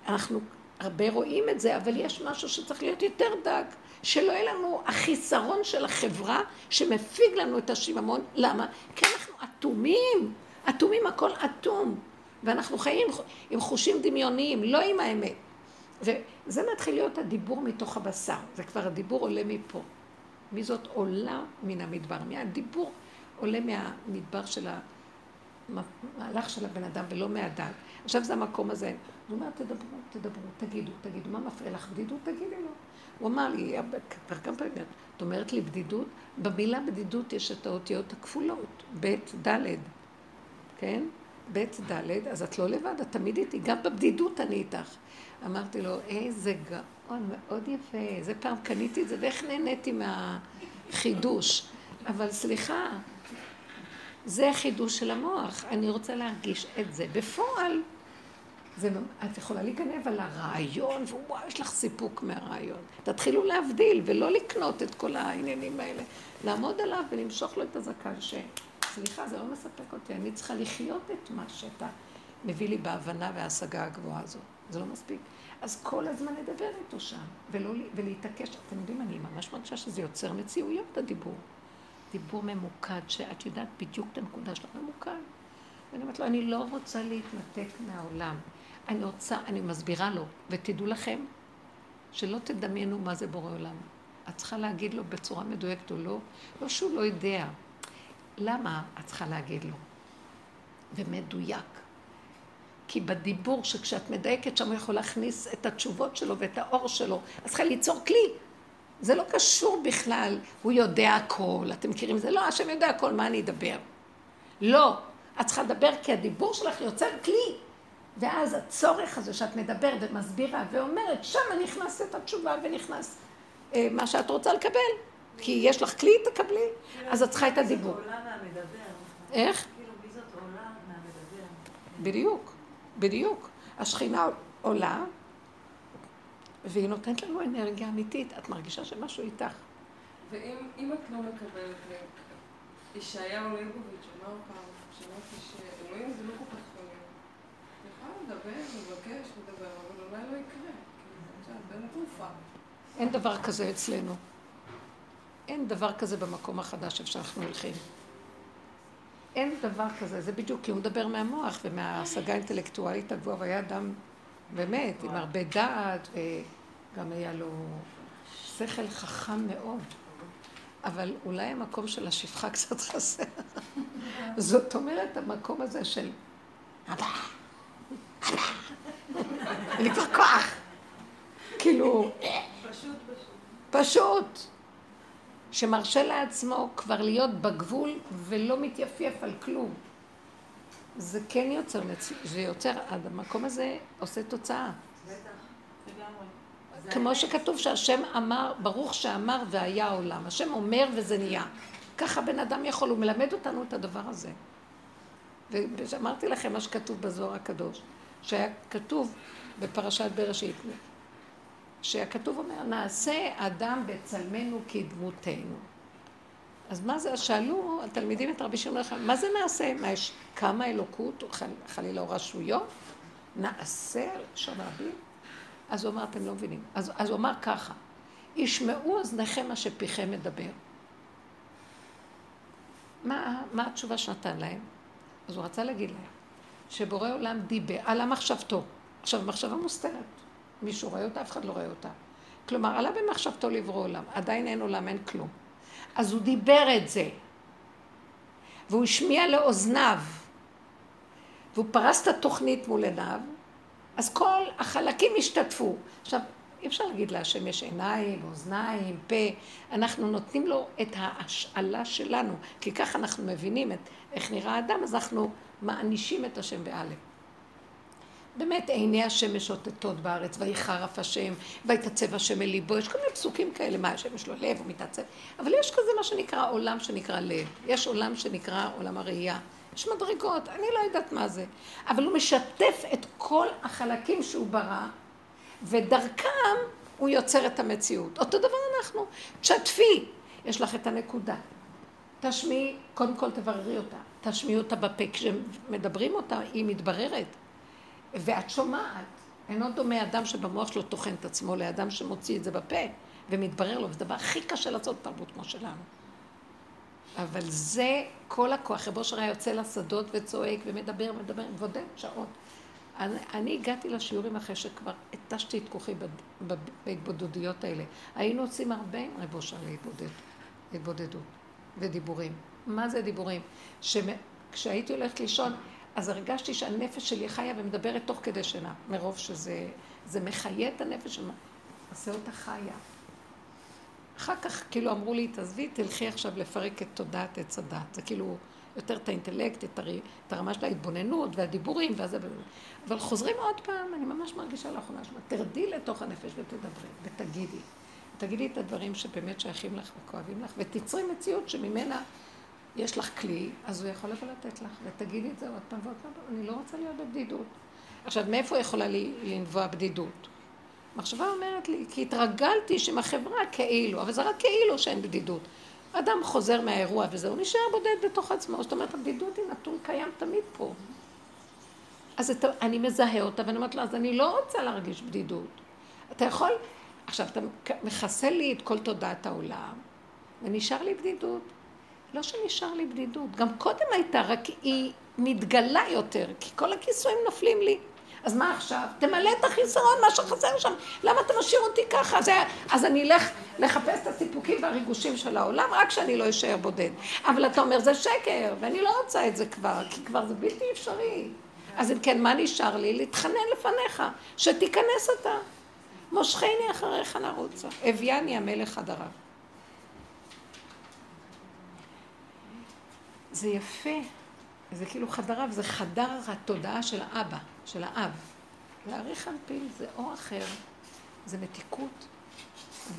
אנחנו הרבה רואים את זה, אבל יש משהו שצריך להיות יותר דק, שלא יהיה לנו החיסרון של החברה שמפיג לנו את השיממון. למה? כי אנחנו אטומים, אטומים, הכל אטום. ואנחנו חיים עם חושים דמיוניים, לא עם האמת. וזה מתחיל להיות הדיבור מתוך הבשר, זה כבר הדיבור עולה מפה. מי זאת עולה מן המדבר? מהדיבור עולה מהמדבר של המהלך של הבן אדם ולא מהדת. עכשיו זה המקום הזה. הוא אומר, תדברו, תדברו, תגידו, תגידו, מה מפריע לך בדידות? תגידי לו. הוא אמר לי, כבר כמה פעמים, את אומרת לי בדידות? במילה בדידות יש את האותיות הכפולות, ב' ד', כן? ב' ד', אז את לא לבד, את תמיד איתי, גם בבדידות אני איתך. אמרתי לו, איזה גאון, מאוד יפה, איזה פעם קניתי את זה, ואיך נהניתי מהחידוש. אבל סליחה, זה חידוש של המוח, אני רוצה להרגיש את זה. בפועל, זה, את יכולה להיגנב על הרעיון, ווואו, יש לך סיפוק מהרעיון. תתחילו להבדיל ולא לקנות את כל העניינים האלה. לעמוד עליו ולמשוך לו את הזקן ש... סליחה, זה לא מספק אותי, אני צריכה לחיות את מה שאתה מביא לי בהבנה וההשגה הגבוהה הזאת. זה לא מספיק. אז כל הזמן לדבר איתו שם, ולא, ולהתעקש. אתם יודעים, אני ממש מרגישה שזה יוצר מציאויות, הדיבור. דיבור ממוקד, שאת יודעת בדיוק את הנקודה שלך ממוקד. ואני אומרת לו, אני לא רוצה להתנתק מהעולם. אני רוצה, אני מסבירה לו, ותדעו לכם, שלא תדמיינו מה זה בורא עולם. את צריכה להגיד לו בצורה מדויקת או לא, לא שהוא לא יודע. למה את צריכה להגיד לו? ומדויק. כי בדיבור שכשאת מדייקת שם הוא יכול להכניס את התשובות שלו ואת האור שלו, אז צריכה ליצור כלי. זה לא קשור בכלל, הוא יודע הכל, אתם מכירים את זה? לא, השם יודע הכל, מה אני אדבר? לא, את צריכה לדבר כי הדיבור שלך יוצר כלי. ואז הצורך הזה שאת מדברת ומסבירה ואומרת, שם נכנס את התשובה ונכנס אה, מה שאת רוצה לקבל. כי יש לך כלי, תקבלי, אז את צריכה את הדיבור. איך? כאילו, מי זאת עולה מהמדבר? בדיוק, בדיוק. השכינה עולה, והיא נותנת לנו אנרגיה אמיתית. את מרגישה שמשהו איתך. ואם את לא מקבלת, ישעיהו ליבוביץ' אמר פעם, שמעתי שאלוהים זה לא כל כך חולים. אני יכולה לדבר, לבקש, לדבר, אבל אולי לא יקרה. תרופה. אין דבר כזה אצלנו. אין דבר כזה במקום החדש איפה שאנחנו הולכים. אין דבר כזה, זה בדיוק כי הוא מדבר מהמוח ומההשגה האינטלקטואלית הגבוהה, והיה אדם באמת עם הרבה דעת, וגם היה לו שכל חכם מאוד. אבל אולי המקום של השפחה קצת חסר. זאת אומרת, המקום הזה של אבא, אבא, אין לי כבר כוח. כאילו... פשוט, פשוט. פשוט. שמרשה לעצמו כבר להיות בגבול ולא מתייפייף על כלום. זה כן יוצר, זה יוצר, המקום הזה עושה תוצאה. כמו שכתוב שהשם אמר, ברוך שאמר והיה עולם. השם אומר וזה נהיה. ככה בן אדם יכול, הוא מלמד אותנו את הדבר הזה. ואמרתי לכם מה שכתוב בזוהר הקדוש, שהיה כתוב בפרשת בראשית, שהכתוב אומר, נעשה אדם בצלמנו כדמותנו. אז מה זה, שאלו התלמידים את רבי שמעון מה זה נעשה? מה יש כמה אלוקות, חלילה או רשויות? נעשה שם רבים? אז הוא אמר, אתם לא מבינים. אז, אז הוא אמר ככה, ישמעו אוזניכם מה שפיכם מדבר. מה, מה התשובה שנתן להם? אז הוא רצה להגיד להם, שבורא עולם דיבר, עלה מחשבתו. עכשיו, מחשבה מוסתרת. מישהו רואה אותה, אף אחד לא רואה אותה. כלומר, עלה במחשבתו לברוא עולם, עדיין אין עולם, אין כלום. אז הוא דיבר את זה, והוא השמיע לאוזניו, והוא פרס את התוכנית מול עיניו, אז כל החלקים השתתפו. עכשיו, אי אפשר להגיד להשם יש עיניים, אוזניים, פה, אנחנו נותנים לו את ההשאלה שלנו, כי ככה אנחנו מבינים את איך נראה האדם, אז אנחנו מענישים את השם באלף. באמת עיני השם משוטטות בארץ, ויחרף השם, ויתעצב השם אל ליבו, יש כל מיני פסוקים כאלה, מה השם יש לו לב, הוא מתעצב, אבל יש כזה מה שנקרא עולם שנקרא לב, יש עולם שנקרא עולם הראייה, יש מדרגות, אני לא יודעת מה זה, אבל הוא משתף את כל החלקים שהוא ברא, ודרכם הוא יוצר את המציאות. אותו דבר אנחנו, תשתפי, יש לך את הנקודה. תשמיעי, קודם כל תבררי אותה, תשמיעי אותה בפה, כשמדברים אותה היא מתבררת. ואת שומעת, אינו דומה אדם שבמוח שלו טוחן את עצמו לאדם שמוציא את זה בפה ומתברר לו, וזה הדבר הכי קשה לעשות תרבות כמו שלנו. אבל זה כל הכוח. רבו שר היה יוצא לשדות וצועק ומדבר ומדבר, ובודד שעות. אני, אני הגעתי לשיעורים אחרי שכבר התשתי את כוחי בהתבודדויות האלה. היינו עושים הרבה עם רבו שר להתבודד, התבודדות ודיבורים. מה זה דיבורים? שכשהייתי הולכת לישון, אז הרגשתי שהנפש שלי חיה ומדברת תוך כדי שינה, מרוב שזה זה מחיה את הנפש, עושה אותה חיה. אחר כך כאילו אמרו לי, תעזבי, תלכי עכשיו לפרק את תודעת עץ הדת. זה כאילו יותר את האינטלקט, את, הר... את הרמה של ההתבוננות והדיבורים והזה. אבל חוזרים עוד פעם, אני ממש מרגישה לאחרונה שמה, תרדי לתוך הנפש ותדברי, ותגידי. תגידי את הדברים שבאמת שייכים לך וכואבים לך, ותצרי מציאות שממנה יש לך כלי, אז הוא יכול לבוא לתת לך, ותגידי את זה עוד פעם ועוד פעם, אני לא רוצה להיות בבדידות. עכשיו, מאיפה יכולה לי לנבוע בדידות? מחשבה אומרת לי, כי התרגלתי שעם החברה כאילו, אבל זה רק כאילו שאין בדידות. אדם חוזר מהאירוע וזה, הוא נשאר בודד בתוך עצמו, זאת אומרת, הבדידות היא נתון קיים תמיד פה. אז את, אני מזהה אותה ואני אומרת לו, אז אני לא רוצה להרגיש בדידות. אתה יכול, עכשיו, אתה מכסה לי את כל תודעת העולם, ונשאר לי בדידות. לא שנשאר לי בדידות, גם קודם הייתה, רק היא מתגלה יותר, כי כל הכיסויים נופלים לי. אז מה עכשיו? תמלא את החיסרון, מה שחסר שם. למה אתה משאיר אותי ככה? זה, אז אני אלך לחפש את הסיפוקים והריגושים של העולם, רק שאני לא אשאר בודד. אבל אתה אומר, זה שקר, ואני לא רוצה את זה כבר, כי כבר זה בלתי אפשרי. אז אם כן, מה נשאר לי? להתחנן לפניך, שתיכנס אתה. מושכני אחריך נרוצה. הביאני המלך הדריו. זה יפה, זה כאילו חדריו, זה חדר התודעה של האבא, של האב. להעריך אנפיל זה אור אחר, זה מתיקות,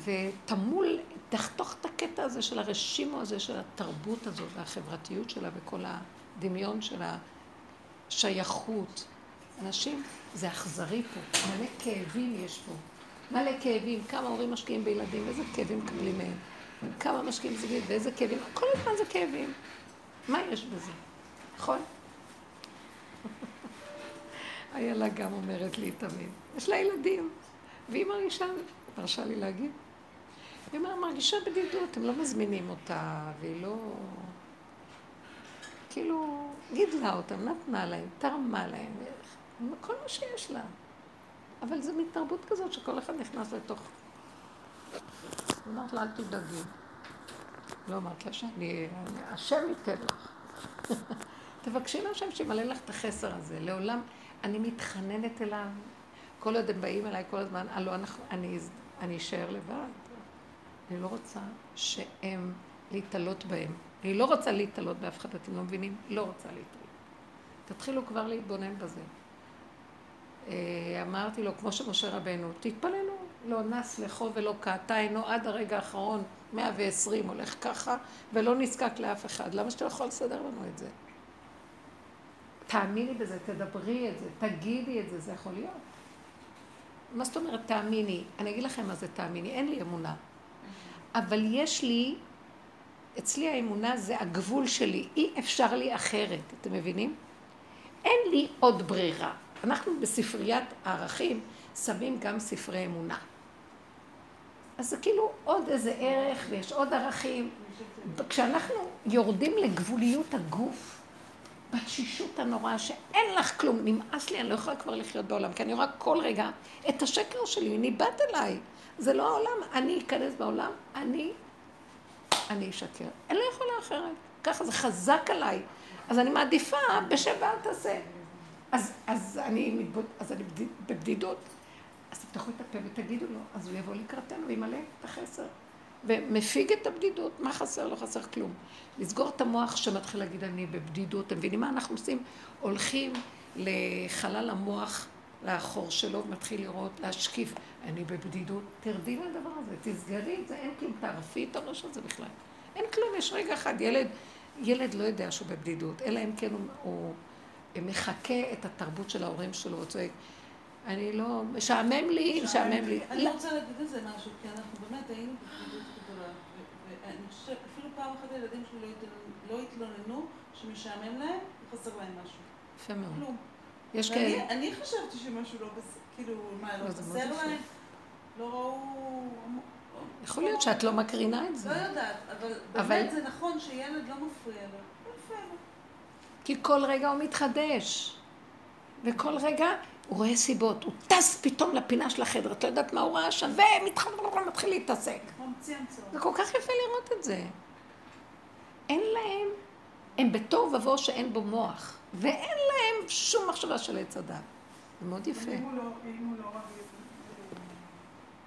ותמול, תחתוך את הקטע הזה של הרשימו הזה, של התרבות הזאת והחברתיות שלה וכל הדמיון של השייכות. אנשים, זה אכזרי פה, מלא כאבים יש פה. מלא כאבים, כמה הורים משקיעים בילדים, איזה כאבים מקבלים מהם. כמה משקיעים זוגית ואיזה כאבים, כל הזמן זה כאבים. מה יש בזה? נכון? איילה גם אומרת לי תמיד, יש לה ילדים, והיא מרגישה, מרשה לי להגיד, היא אומרת, מרגישה בדידות, הם לא מזמינים אותה, והיא לא... כאילו, גידלה אותם, נתנה להם, תרמה להם, כל מה שיש לה. אבל זה מין תרבות כזאת שכל אחד נכנס לתוך... אמרת לה, אל תדאגי. לא אמרת לה שאני, השם ייתן לך. תבקשי מהשם שימלא לך את החסר הזה. לעולם, אני מתחננת אליו. כל עוד הם באים אליי כל הזמן, הלוא אני, אני אשאר לבד. אני לא רוצה שהם להתעלות בהם. אני לא רוצה להתעלות באף אחד, אתם לא מבינים? לא רוצה להתעלות. תתחילו כבר להתבונן בזה. אה, אמרתי לו, כמו שמשה רבנו, תתפללו, לא נס לכו ולא קעתה עינו עד הרגע האחרון, 120 הולך ככה, ולא נזקק לאף אחד. למה שאתה יכול לסדר לנו את זה? תאמיני בזה, תדברי את זה, תגידי את זה, זה יכול להיות. מה זאת אומרת תאמיני? אני אגיד לכם מה זה תאמיני, אין לי אמונה. אבל יש לי, אצלי האמונה זה הגבול שלי, אי אפשר לי אחרת, אתם מבינים? אין לי עוד ברירה. אנחנו בספריית הערכים שמים גם ספרי אמונה. אז זה כאילו עוד איזה ערך ויש עוד ערכים. כשאנחנו יורדים לגבוליות הגוף, בתשישות הנוראה שאין לך כלום, נמאס לי, אני לא יכולה כבר לחיות בעולם, כי אני רואה כל רגע את השקר שלי, ניבט אליי. זה לא העולם, אני אכנס בעולם, אני, אני אשקר. אני לא יכולה אחרת. ככה זה חזק עליי. אז אני מעדיפה, בשב ואל תעשה. אז, אז, אני, אז אני בבדידות. תפתחו את הפה ותגידו לו, אז הוא יבוא לקראתנו וימלא את החסר. ומפיג את הבדידות, מה חסר? לא חסר כלום. לסגור את המוח שמתחיל להגיד אני בבדידות, אתם מבינים מה אנחנו עושים? הולכים לחלל המוח, לאחור שלו, ומתחיל לראות, להשקיף, אני בבדידות, תרדי מהדבר הזה, תסגרי את זה, אין כלום, תערפי את הראש הזה בכלל. אין כלום, יש רגע אחד, ילד, ילד לא יודע שהוא בבדידות, אלא אם כן הוא, הוא מחקה את התרבות של ההורים שלו, הוא צועק, אני לא, משעמם לי, משעמם לי. אני רוצה להגיד על זה משהו, כי אנחנו באמת היינו בבדידות גדולה. ואני חושבת, אפילו פעם אחת הילדים שלי לא התלוננו לא שמשעמם להם, חסר להם משהו. יפה מאוד. כלום. יש כאלה. אני חשבתי שמשהו לא בסדר, כאילו, מה, לא, לא חסר להם? לא ראו... יכול להיות שאת לא מקרינה את זה. לא יודעת, אבל באמת זה נכון שילד לא מפריע לו. כי כל רגע הוא מתחדש. וכל רגע הוא רואה סיבות, הוא טס פתאום לפינה של החדר, את לא יודעת מה הוא ראה שם, ומתחיל להתעסק. זה כל כך יפה לראות את זה. אין להם, הם בתוהו ובוהו שאין בו מוח, ואין להם שום מחשבה של עץ הדת. זה מאוד יפה. אם הוא לא, לא רב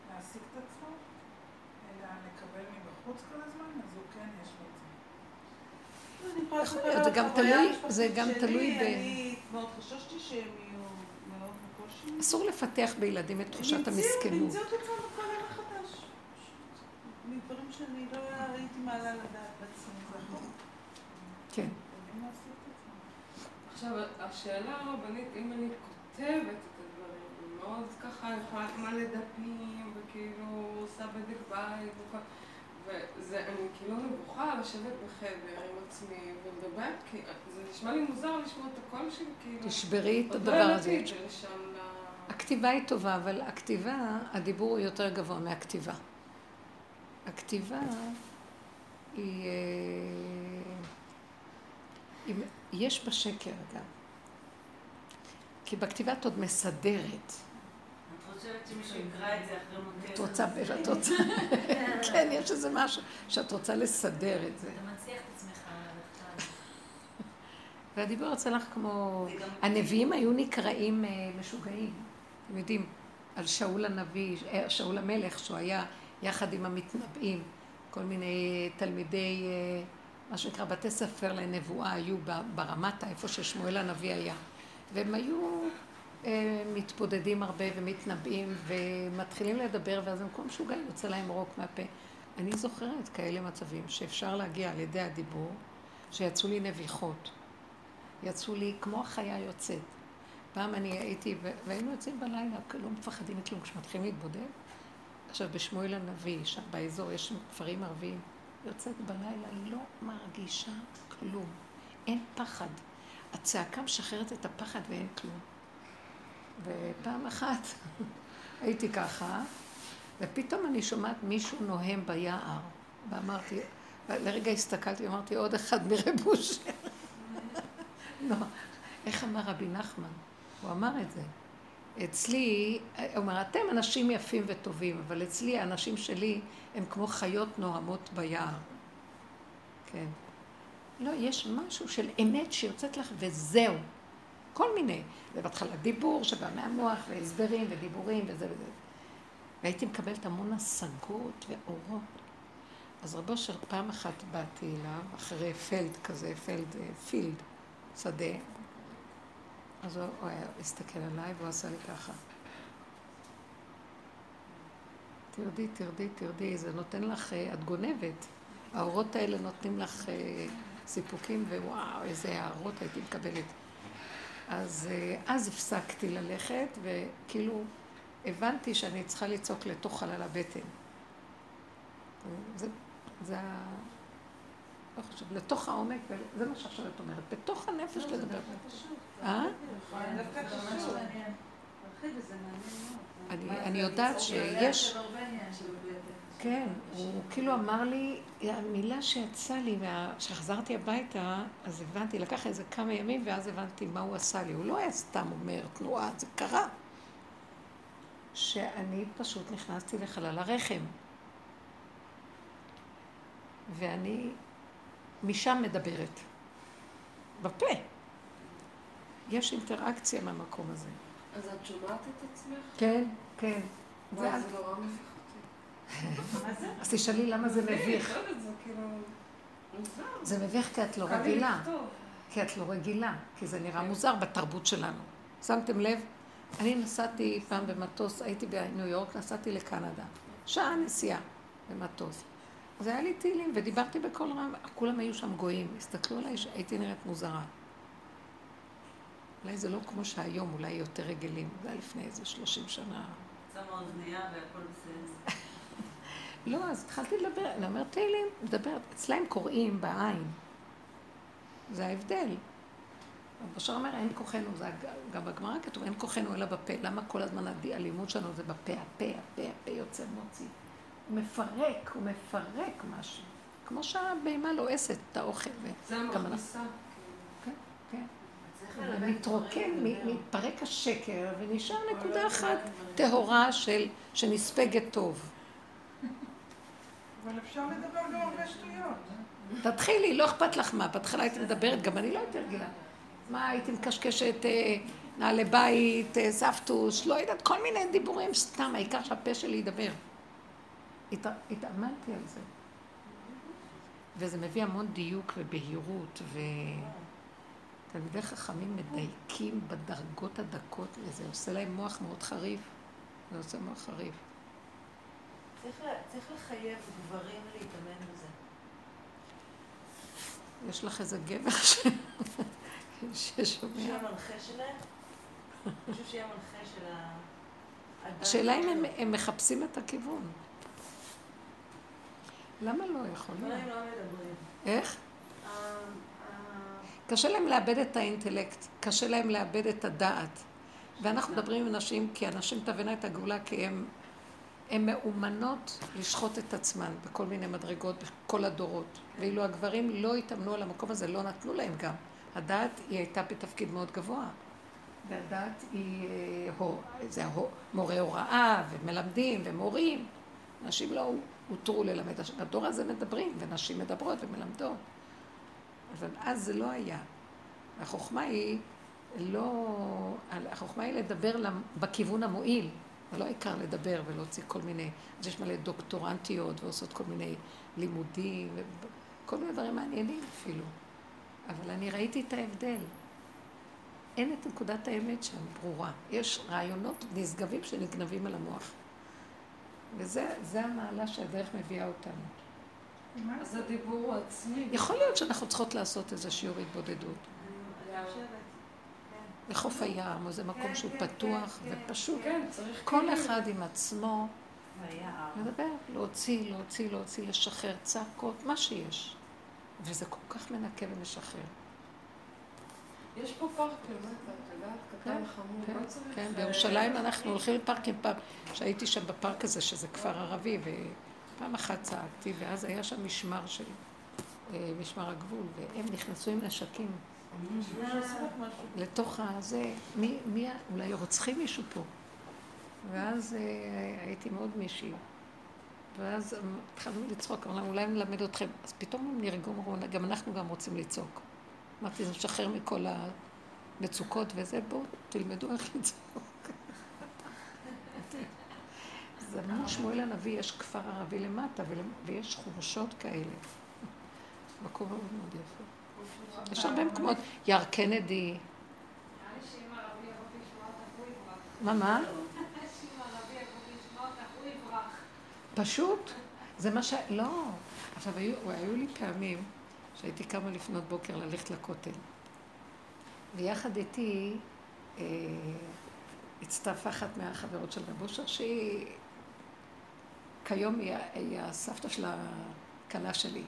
להעסיק את עצמו, אלא לקבל מבחוץ כל הזמן, אז הוא כן יש לו את זה. זה גם תלוי, זה גם תלוי ב... אני מאוד חששתי שהם אסור לפתח בילדים את תחושת המסכנות. נמצאו את עצמם בכל ערך חדש. מדברים שאני לא הייתי מעלה לדעת בעצמי, נכון? כן. עכשיו, השאלה הרבנית, אם אני כותבת את הדברים, מאוד ככה, אני יכולה מלא דפים, וכאילו עושה בדק בית, וזה, אני כאילו נבוכה לשבת בחדר עם עצמי ולדבר, כי זה נשמע לי מוזר לשמוע את הקול שלי, כאילו... תשברי את הדבר הזה. עוד לא העליתי את זה לשם. הכתיבה היא טובה, אבל הכתיבה, הדיבור הוא יותר גבוה מהכתיבה. הכתיבה היא... אה, היא יש בה שקר גם. כי בכתיבה את עוד מסדרת. את רוצה, את רוצה, כן, יש איזה משהו שאת רוצה לסדר את זה. אתה מצליח את עצמך. והדיבור יוצא לך כמו... הנביאים היו נקראים אה, משוגעים. אתם יודעים, על שאול הנביא, אה, שאול המלך, שהוא היה יחד עם המתנבאים, כל מיני תלמידי, אה, מה שנקרא בתי ספר לנבואה, היו ברמתה, איפה ששמואל הנביא היה. והם היו אה, מתפודדים הרבה ומתנבאים ומתחילים לדבר, ואז הם כמו משוגעים, יוצא להם רוק מהפה. אני זוכרת כאלה מצבים שאפשר להגיע על ידי הדיבור, שיצאו לי נביחות. יצאו לי כמו החיה יוצאת. פעם אני הייתי, והיינו יוצאים בלילה, לא מפחדים מכלום כשמתחילים להתבודד. עכשיו, בשמואל הנביא, שם באזור, יש שם כפרים ערביים. יוצאת בלילה, לא מרגישה כלום. אין פחד. הצעקה משחררת את הפחד ואין כלום. ופעם אחת הייתי ככה, ופתאום אני שומעת מישהו נוהם ביער. ואמרתי, לרגע הסתכלתי, אמרתי, עוד אחד מרב אושר. לא, איך אמר רבי נחמן? הוא אמר את זה. אצלי, הוא אומר, אתם אנשים יפים וטובים, אבל אצלי האנשים שלי הם כמו חיות נוהמות ביער. כן. לא, יש משהו של אמת שיוצאת לך וזהו. כל מיני. ובהתחלה דיבור שבא מהמוח, והסברים ודיבורים וזה וזה. והייתי מקבלת המון השגות ואורות. אז רבו אושר פעם אחת באתי אליו, אחרי פלד כזה, פלד, אה, פילד, שדה, אז הוא, הוא היה הסתכל עליי והוא עשה לי ככה. תרדי, תרדי, תרדי, זה נותן לך, אה, את גונבת. האורות האלה נותנים לך אה, סיפוקים, ווואו, איזה הערות הייתי מקבלת. אז אה, אז הפסקתי ללכת, וכאילו הבנתי שאני צריכה לצעוק לתוך חלל הבטן. זה, זה ה... לא חשוב, לתוך העומק, זה מה שעכשיו את אומרת, בתוך הנפש לא, לדבר. אה? אני יודעת שיש... כן, הוא כאילו אמר לי, המילה שיצאה לי, כשחזרתי הביתה, אז הבנתי, לקח איזה כמה ימים, ואז הבנתי מה הוא עשה לי. הוא לא היה סתם אומר תנועה, זה קרה. שאני פשוט נכנסתי לחלל הרחם. ואני משם מדברת. בפה. יש אינטראקציה מהמקום הזה. אז את שומעת את עצמך? כן, כן. זה נורא מביך אותי. אז תשאלי למה זה מביך. כאילו זה מביך כי את לא רגילה. כי את לא רגילה. כי זה נראה מוזר בתרבות שלנו. שמתם לב? אני נסעתי פעם במטוס, הייתי בניו יורק, נסעתי לקנדה. שעה נסיעה במטוס. אז היה לי טילים ודיברתי בקול רם, כולם היו שם גויים. הסתכלו עליי שהייתי נראית מוזרה. אולי זה לא כמו שהיום, אולי יותר רגילים. זה היה לפני איזה שלושים שנה. שמה אוזנייה והכל בסדר. לא, אז התחלתי לדבר, אני אומרת תהילים, מדברת, אצלהם קוראים בעין. זה ההבדל. בשאר אומר, אין כוחנו, זה גם בגמרא כתוב, אין כוחנו אלא בפה. למה כל הזמן הלימוד שלנו זה בפה, הפה, הפה, הפה יוצא מוציא. הוא מפרק, הוא מפרק משהו. כמו שהבהמה לועסת את האוכל. זה המכניסה. כן, כן. ומתרוקן, מתפרק השקר, ונשאר נקודה אחת טהורה של, שנספגת טוב. אבל אפשר לדבר גם הרבה שטויות. תתחילי, לא אכפת לך מה. בהתחלה הייתי מדברת, גם אני לא הייתי רגילה. מה, הייתי מקשקשת אה, נעלי בית, אה, סבתוש, לא יודעת, כל מיני דיבורים סתם, העיקר שהפה שלי ידבר. התאמנתי על זה. וזה מביא המון דיוק ובהירות, ותלמידי חכמים מדייקים בדרגות הדקות לזה, עושה להם מוח מאוד חריף. זה עושה מוח חריף. צריך לחייב גברים להתאמן בזה. יש לך איזה גבר ש... ששומע. שיהיה מנחה שלהם? מישהו שיהיה מנחה של ה... השאלה אם הם מחפשים את הכיוון. למה לא יכול להיות? לא מדברים. איך? קשה להם לאבד את האינטלקט, קשה להם לאבד את הדעת. ואנחנו מדברים עם נשים כי הנשים תבנה את הגאולה כי הן מאומנות לשחוט את עצמן בכל מיני מדרגות, בכל הדורות. ואילו הגברים לא התאמנו על המקום הזה, לא נתנו להם גם. הדעת היא הייתה בתפקיד מאוד גבוה. והדעת היא, אה, זה מורה הוראה ומלמדים ומורים. נשים לא הותרו ללמד. בדור הזה מדברים, ונשים מדברות ומלמדות. אבל אז זה לא היה. החוכמה היא לא... החוכמה היא לדבר בכיוון המועיל. זה לא העיקר לדבר ולהוציא כל מיני... אז יש מלא דוקטורנטיות ועושות כל מיני לימודים, וכל מיני דברים מעניינים אפילו. אבל אני ראיתי את ההבדל. אין את נקודת האמת שם ברורה. יש רעיונות נשגבים שנגנבים על המוח. וזה המעלה שהדרך מביאה אותנו. אז הדיבור הוא עצמי. יכול להיות שאנחנו צריכות לעשות איזה שיעור התבודדות. לחוף הים, או איזה מקום כן, שהוא כן, פתוח כן, ופשוט. כל אחד עם עצמו מדבר, להוציא, להוציא, להוציא, לשחרר צעקות, מה שיש. וזה כל כך מנקה ומשחרר. יש פה פארק למטה, את יודעת, קטן חמור, לא צריך... כן, בירושלים אנחנו הולכים לפארקים פעם, שהייתי שם בפארק הזה, שזה כפר ערבי, ופעם אחת צעקתי, ואז היה שם משמר של, אה, משמר הגבול, והם נכנסו עם נשקים. לתוך הזה, מי, מי, אולי רוצחים מישהו פה. ואז אה, הייתי מאוד מישהי. ואז התחלנו לצחוק, אמרנו, אולי נלמד אתכם. אז פתאום הם נרגעו, אמרו, גם אנחנו גם רוצים לצעוק. אמרתי, זה משחרר מכל המצוקות וזה, בואו תלמדו איך לצעוק. אז אמרו שמואל הנביא, יש כפר ערבי למטה, ויש חורשות כאלה. מקום מאוד מאוד יפה. יש הרבה מקומות, יער קנדי. מה, מה? פשוט, זה מה ש... לא. עכשיו, היו לי פעמים שהייתי קמה לפנות בוקר ללכת לכותל. ויחד איתי אה, הצטרפה אחת מהחברות של רב אושר, שהיא כיום היא, היא הסבתא של הכלה שלי.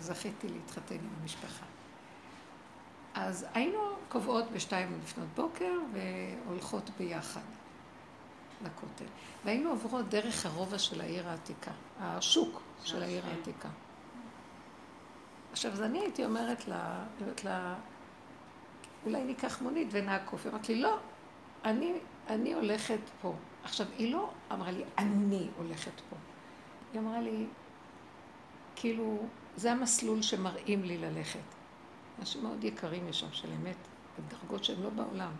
זכיתי להתחתן עם המשפחה. אז היינו קובעות בשתיים לפנות בוקר והולכות ביחד. לכותל. והיינו עוברות דרך הרובע של העיר העתיקה, השוק של העיר העתיקה. עכשיו, אז אני הייתי אומרת לה, אומרת לה, אולי ניקח מונית ונעקוף. היא אמרת לי, לא, אני, אני הולכת פה. עכשיו, היא לא אמרה לי, אני הולכת פה. היא אמרה לי, כאילו, זה המסלול שמראים לי ללכת. אנשים מאוד יקרים יש שם של אמת, בדרגות שהם לא בעולם.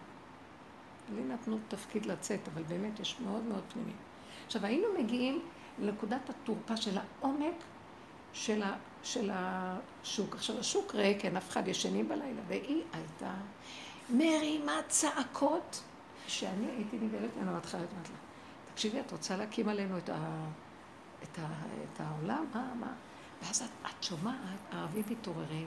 לי נתנו תפקיד לצאת, אבל באמת יש מאוד מאוד פנימי. עכשיו, היינו מגיעים לנקודת התורפה של העומק של, ה, של השוק. עכשיו, השוק ריק, אין אף אחד ישנים בלילה, והיא הייתה מרימה צעקות, שאני הייתי נבהלת ממנו בהתחלה, אמרתי לה, תקשיבי, את רוצה להקים עלינו את, ה, את, ה, את העולם? מה, מה? ואז את, את שומעת, הערבים מתעוררים,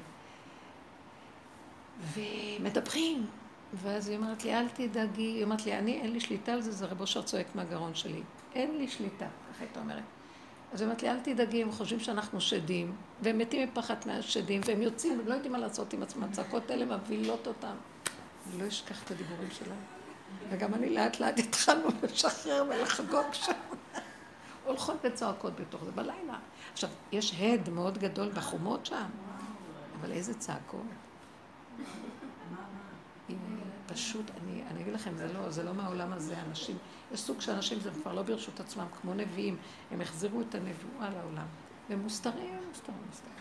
ומדברים, ואז היא אומרת לי, אל תדאגי, היא אומרת לי, אני, אין לי שליטה על זה, זה רב אושר צועק מהגרון שלי. אין לי שליטה, ככה הייתה אומרת. אז היא אומרת לי, אל תדאגי, הם חושבים שאנחנו שדים, והם מתים מפחד מהשדים, והם יוצאים, הם לא יודעים מה לעשות עם עצמם, הצעקות האלה מבהילות אותם. אני לא אשכח את הדיבורים שלהם. וגם אני לאט לאט התחלנו לשחרר ולחגוג שם. הולכות וצועקות בתוך זה בלילה. עכשיו, יש הד מאוד גדול בחומות שם, אבל איזה צעקות. פשוט, אני, אגיד לכם, זה לא, זה לא מהעולם הזה, אנשים, יש סוג של אנשים, זה כבר לא ברשות עצמם, כמו נביאים, הם החזירו את הנבואה לעולם. והם מוסתרים, מוסתרים, מוסתרים.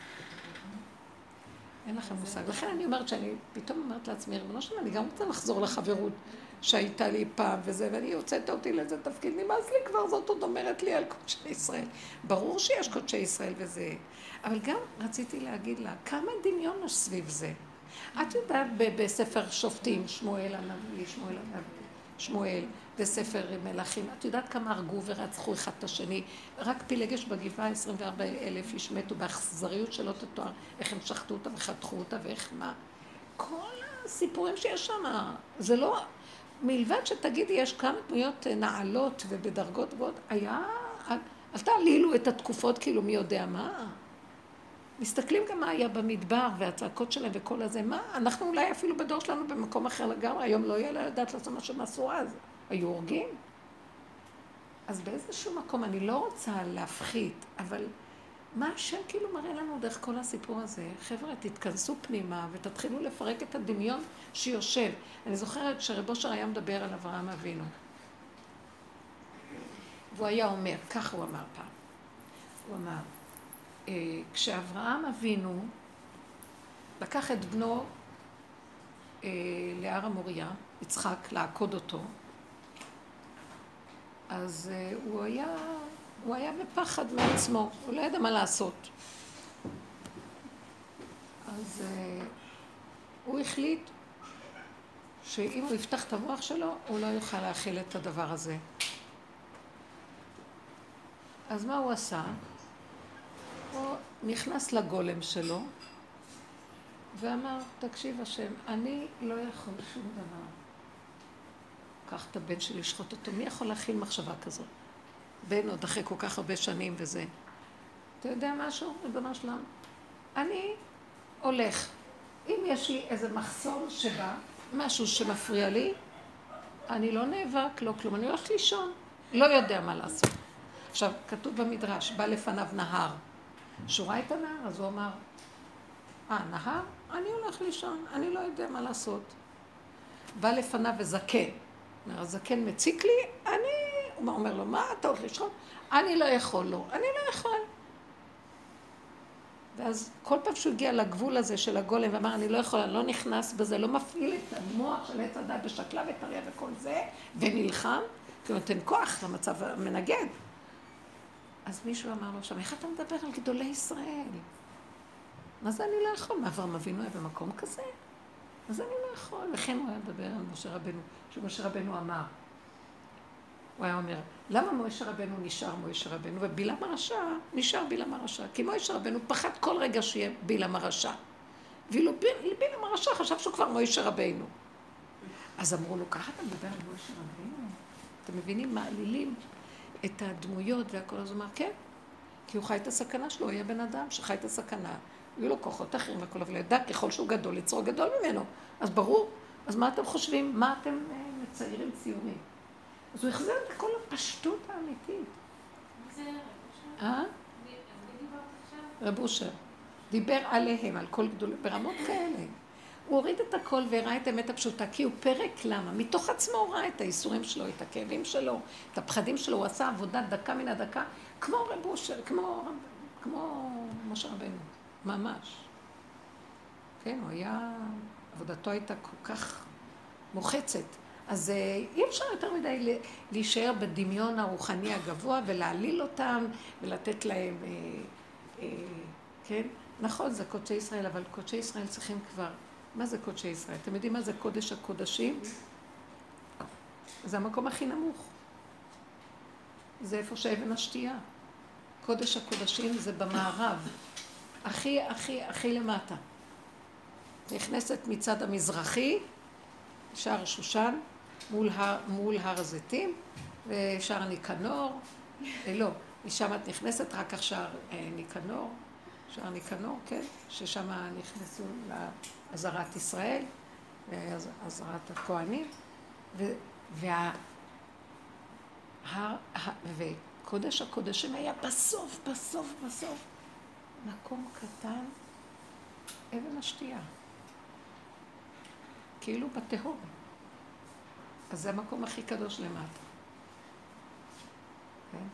אין לכם מושג. לכן אני אומרת שאני פתאום אומרת לעצמי, ריבונו שלמה, אני גם רוצה לחזור לחברות שהייתה לי פעם וזה, ואני הוצאת אותי לאיזה תפקיד, נמאס לי כבר, זאת עוד אומרת לי על קודשי ישראל. ברור שיש קודשי ישראל וזה, אבל גם רציתי להגיד לה, כמה דמיון יש סביב זה. את יודעת בספר שופטים, שמואל הנביא, שמואל הנביא, שמואל, בספר מלכים, את יודעת כמה הרגו ורצחו אחד את השני? רק פילגש בגבעה 24 אלף איש מתו באכזריות שלא תתואר, איך הם שחטו אותה וחתכו אותה ואיך מה. כל הסיפורים שיש שם, זה לא... מלבד שתגידי, יש כמה דמויות נעלות ובדרגות גבוהות, היה... אל תעלילו את התקופות כאילו מי יודע מה. מסתכלים גם מה היה במדבר והצעקות שלהם וכל הזה, מה, אנחנו אולי אפילו בדור שלנו במקום אחר לגמרי, היום לא יהיה לדעת לעשות מה שהם עשו אז, היו הורגים. אז באיזשהו מקום, אני לא רוצה להפחית, אבל מה השם כאילו מראה לנו דרך כל הסיפור הזה? חבר'ה, תתכנסו פנימה ותתחילו לפרק את הדמיון שיושב. אני זוכרת שרב אושר היה מדבר על אברהם אבינו. והוא היה אומר, ככה הוא אמר פעם, הוא אמר, אה, כשאברהם אבינו לקח את בנו אה, להר המוריה, יצחק, לעקוד אותו, אז אה, הוא היה, הוא היה בפחד מעצמו, הוא לא ידע מה לעשות. אז הוא החליט שאם הוא יפתח את המוח שלו, הוא לא יוכל להכיל את הדבר הזה. אז מה הוא עשה? הוא נכנס לגולם שלו ואמר, תקשיב השם, אני לא יכול שום דבר. קח את הבן שלי, לשחוט אותו. מי יכול להכיל מחשבה כזאת? בן עוד אחרי כל כך הרבה שנים וזה. אתה יודע משהו, ריבונו שלם? אני הולך. אם יש לי איזה מחסום שבא, משהו שמפריע לי, אני לא נאבק, לא כלום, אני הולכת לישון. לא יודע מה לעשות. עכשיו, כתוב במדרש, בא לפניו נהר. כשהוא ראה את הנהר, אז הוא אמר, אה, נהר? אני הולך לישון, אני לא יודע מה לעשות. בא לפניו וזקן. הזקן מציק לי, אני... הוא אומר לו, מה אתה הולך לישון? אני לא יכול, לא. אני לא יכול. ואז כל פעם שהוא הגיע לגבול הזה של הגולם ואמר, אני לא יכול, אני לא נכנס בזה, לא מפעיל את המוח של עץ הדת בשקלה וטריה וכל זה, ונלחם, כי הוא נותן כוח למצב המנגד. אז מישהו אמר לו שם, איך אתה מדבר על גדולי ישראל? מה זה אני לא יכול? מה אברהם אבינו היה במקום כזה? מה זה אני לא יכול? וכן הוא היה מדבר על משה רבנו, שמשה רבנו אמר. הוא היה אומר, למה משה רבנו נשאר משה רבנו, ובלעם הרשע נשאר בלעם הרשע? כי משה רבנו פחד כל רגע שיהיה בלעם הרשע. ואילו בלעם הרשע חשב שהוא כבר משה רבנו. אז אמרו לו, ככה אתה מדבר על משה רבנו? אתם מבינים? מעלילים את הדמויות והכל, אז אמר, כן, כי הוא חי את הסכנה שלו, הוא היה בן אדם שחי את הסכנה, היו לו כוחות אחרים והכל, אבל ידע ככל שהוא גדול, יצרו גדול ממנו. אז ברור, אז מה אתם חושבים? מה אתם אה, מציירים ציורים? אז הוא החזיר את כל הפשטות האמיתית. אה? רב אושר. דיבר עליהם, על כל גדולים, ברמות כאלה. הוא הוריד את הכל והראה את האמת הפשוטה, כי הוא פרק למה? מתוך עצמו הוא ראה את האיסורים שלו, את הכאבים שלו, את הפחדים שלו, הוא עשה עבודה דקה מן הדקה, כמו רב אושר, כמו, כמו משה רבנו, ממש. כן, הוא היה, עבודתו הייתה כל כך מוחצת. אז אה, אי אפשר יותר מדי להישאר בדמיון הרוחני הגבוה ולהעליל אותם ולתת להם, אה, אה, כן? נכון, זה קודשי ישראל, אבל קודשי ישראל צריכים כבר... מה זה קודשי ישראל? אתם יודעים מה זה קודש הקודשים? זה המקום הכי נמוך. זה איפה שאבן השתייה. קודש הקודשים זה במערב. הכי, הכי, הכי למטה. נכנסת מצד המזרחי, שער שושן, מול הר, מול הר הזיתים, ושער ניקנור, אה, לא, משם את נכנסת, רק עכשיו אה, ניקנור, שער ניקנור, כן, ששם נכנסו לעזרת ישראל, ועזרת הכוהנים, וה... וקודש הקודשים היה בסוף, בסוף, בסוף, מקום קטן, אבן השתייה. כאילו בתהום. אז זה המקום הכי קדוש למטה. כן?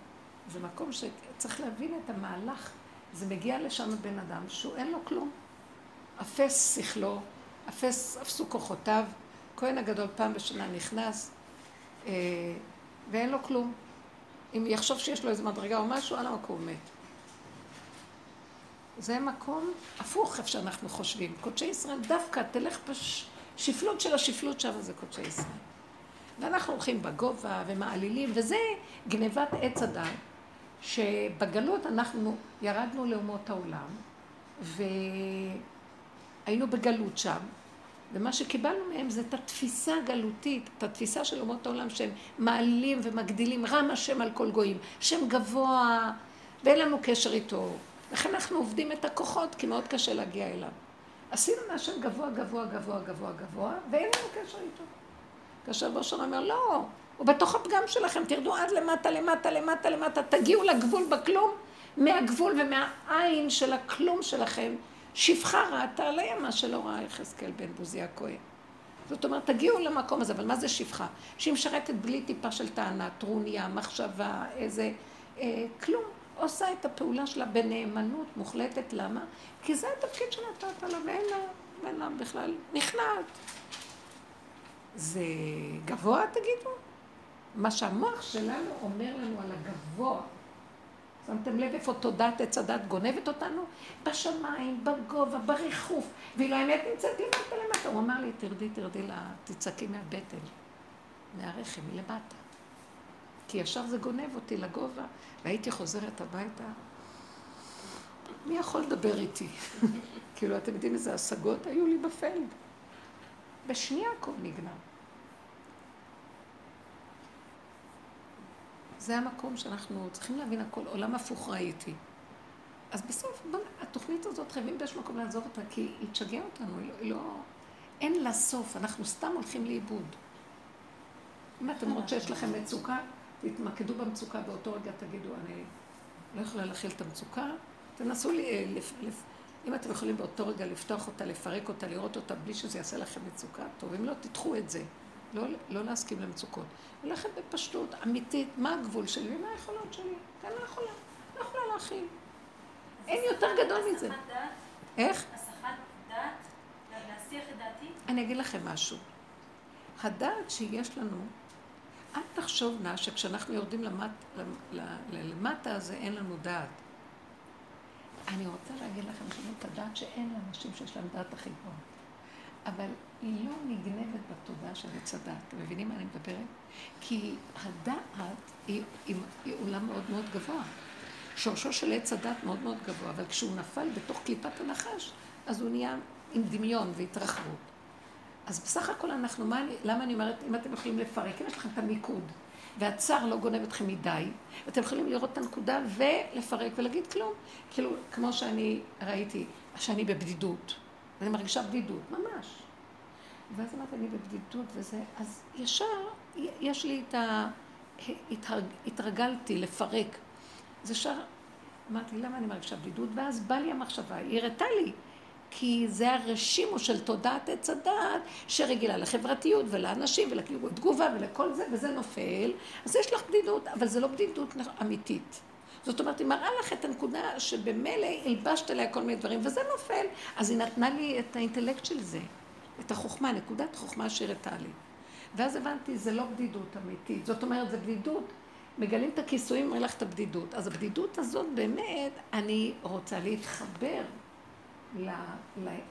זה מקום שצריך להבין את המהלך. זה מגיע לשם בן אדם שהוא אין לו כלום. אפס שכלו, אפס, אפסו כוחותיו. כהן הגדול פעם בשנה נכנס, אה, ואין לו כלום. אם יחשוב שיש לו איזה מדרגה או משהו, על המקום מת. זה מקום הפוך איפה שאנחנו חושבים. קודשי ישראל דווקא תלך בש... שפלות של השפלות שם זה קודשי ישראל. ואנחנו הולכים בגובה ומעלילים, וזה גנבת עץ הדת, שבגלות אנחנו ירדנו לאומות העולם, והיינו בגלות שם, ומה שקיבלנו מהם זה את התפיסה הגלותית, את התפיסה של אומות העולם שהם מעלים ומגדילים, רם השם על כל גויים, שם גבוה, ואין לנו קשר איתו. לכן אנחנו עובדים את הכוחות, כי מאוד קשה להגיע אליו. עשינו מהשם גבוה, גבוה, גבוה, גבוה, גבוה, ואין לנו קשר איתו. כאשר בושר אומר, לא, הוא בתוך הפגם שלכם, תרדו עד למטה, למטה, למטה, למטה, תגיעו לגבול בכלום, מהגבול ומהעין של הכלום שלכם, שפחה ראתה על הימה שלא ראה יחזקאל בן בוזי הכהן. זאת אומרת, תגיעו למקום הזה, אבל מה זה שפחה? שהיא משרתת בלי טיפה של טענה, טרוניה, מחשבה, איזה... אה, כלום. עושה את הפעולה שלה בנאמנות מוחלטת. למה? כי זה התפקיד שנתת לה, ואין לה, ואין לה בכלל נכנעת. זה גבוה, תגידו? מה שהמוח שלנו אומר לנו על הגבוה, שמתם לב איפה תודעת עץ הדת גונבת אותנו? בשמיים, בגובה, בריחוף. ואילו האמת נמצאת למטה למטה. הוא אמר לי, תרדי, תרדי תצעקי מהבטן, מהרחם, מלמטה. כי ישר זה גונב אותי לגובה, והייתי חוזרת הביתה. מי יכול לדבר איתי? כאילו, אתם יודעים איזה השגות היו לי בפלד. בשנייה הכל נגנב. זה המקום שאנחנו צריכים להבין הכל, עולם הפוך ראיתי. אז בסוף, בוא, התוכנית הזאת חייבים באיזשהו מקום לעזוב אותה, כי היא תשגע אותנו, היא לא, לא... אין לה סוף, אנחנו סתם הולכים לאיבוד. אם אתם רואים שיש לכם מצוקה, תתמקדו במצוקה, באותו רגע תגידו, אני לא יכולה להכיל את המצוקה, תנסו לי, לפ, לפ, אם אתם יכולים באותו רגע לפתוח אותה, לפרק אותה, לראות אותה בלי שזה יעשה לכם מצוקה, טוב, אם לא, תדחו את זה. לא, לא להסכים למצוקות. ללכת בפשטות אמיתית, מה הגבול שלי ומה היכולות שלי. אני לא יכולה, לא יכולה להכיל. אין יותר גדול מזה. איך? הסחת דעת? להסיח את דעתי? אני אגיד לכם משהו. הדעת שיש לנו, אל תחשוב נא שכשאנחנו יורדים למט, למטה הזה אין לנו דעת. אני רוצה להגיד לכם שאין את הדעת שאין לאנשים שיש להם דעת הכי גבוהה. אבל היא לא נגנבת בתודעה של עץ הדעת. אתם מבינים מה אני מדברת? כי הדעת היא, היא, היא עולם מאוד מאוד גבוה. שורשו של עץ הדת מאוד מאוד גבוה, אבל כשהוא נפל בתוך קליפת הנחש, אז הוא נהיה עם דמיון והתרחבות. אז בסך הכל אנחנו, מה אני, למה אני אומרת, אם אתם יכולים לפרק, אם יש לכם את המיקוד, והצער לא גונב אתכם מדי, אתם יכולים לראות את הנקודה ולפרק ולהגיד כלום. כאילו, כמו שאני ראיתי, שאני בבדידות, ואני מרגישה בדידות, ממש. ואז אמרתי, אני בבדידות וזה, אז ישר יש לי את התרגלתי לפרק. זה שר... אמרתי, למה אני מרגישה בדידות? ואז באה לי המחשבה, היא הראתה לי. כי זה הרשימו של תודעת עץ הדעת שרגילה לחברתיות ולאנשים ולתגובה ולכל זה, וזה נופל. אז יש לך בדידות, אבל זה לא בדידות אמיתית. זאת אומרת, היא מראה לך את הנקודה שבמילא הלבשת עליה כל מיני דברים, וזה נופל. אז היא נתנה לי את האינטלקט של זה, את החוכמה, נקודת חוכמה שהראתה לי. ואז הבנתי, זה לא בדידות אמיתית. זאת אומרת, זה בדידות. מגלים את הכיסויים, אומר לך את הבדידות. אז הבדידות הזאת, באמת, אני רוצה להתחבר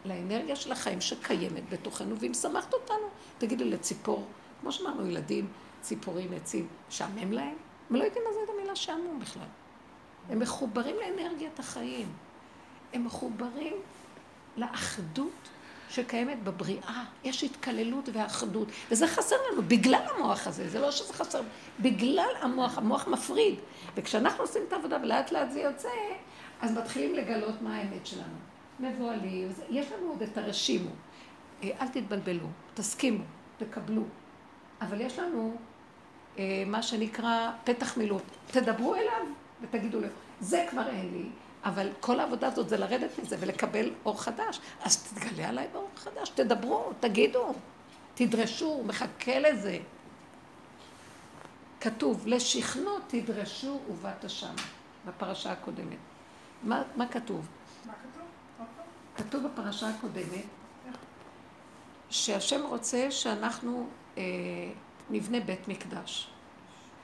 לאנרגיה של החיים שקיימת בתוכנו, והיא משמחת אותנו. תגידו לציפור, כמו שאמרנו, ילדים, ציפורים, עצים, שעמם להם? הם לא יודעים מה זה המילה שעמום בכלל. הם מחוברים לאנרגיית החיים. הם מחוברים לאחדות שקיימת בבריאה. יש התקללות ואחדות. וזה חסר לנו בגלל המוח הזה. זה לא שזה חסר, בגלל המוח. המוח מפריד. וכשאנחנו עושים את העבודה ולאט לאט זה יוצא, אז מתחילים לגלות מה האמת שלנו. מבוהלים, יש לנו עוד את הרשימו. אה, אל תתבלבלו, תסכימו, תקבלו. אבל יש לנו אה, מה שנקרא פתח מילוט. תדברו אליו ותגידו לו, זה כבר אין לי, אבל כל העבודה הזאת זה לרדת מזה ולקבל אור חדש. אז תתגלה עליי באור חדש, תדברו, תגידו, תדרשו, מחכה לזה. כתוב, לשכנו תדרשו ובאת שם, בפרשה הקודמת. מה, מה כתוב? כתוב בפרשה הקודמת שהשם רוצה שאנחנו אה, נבנה בית מקדש.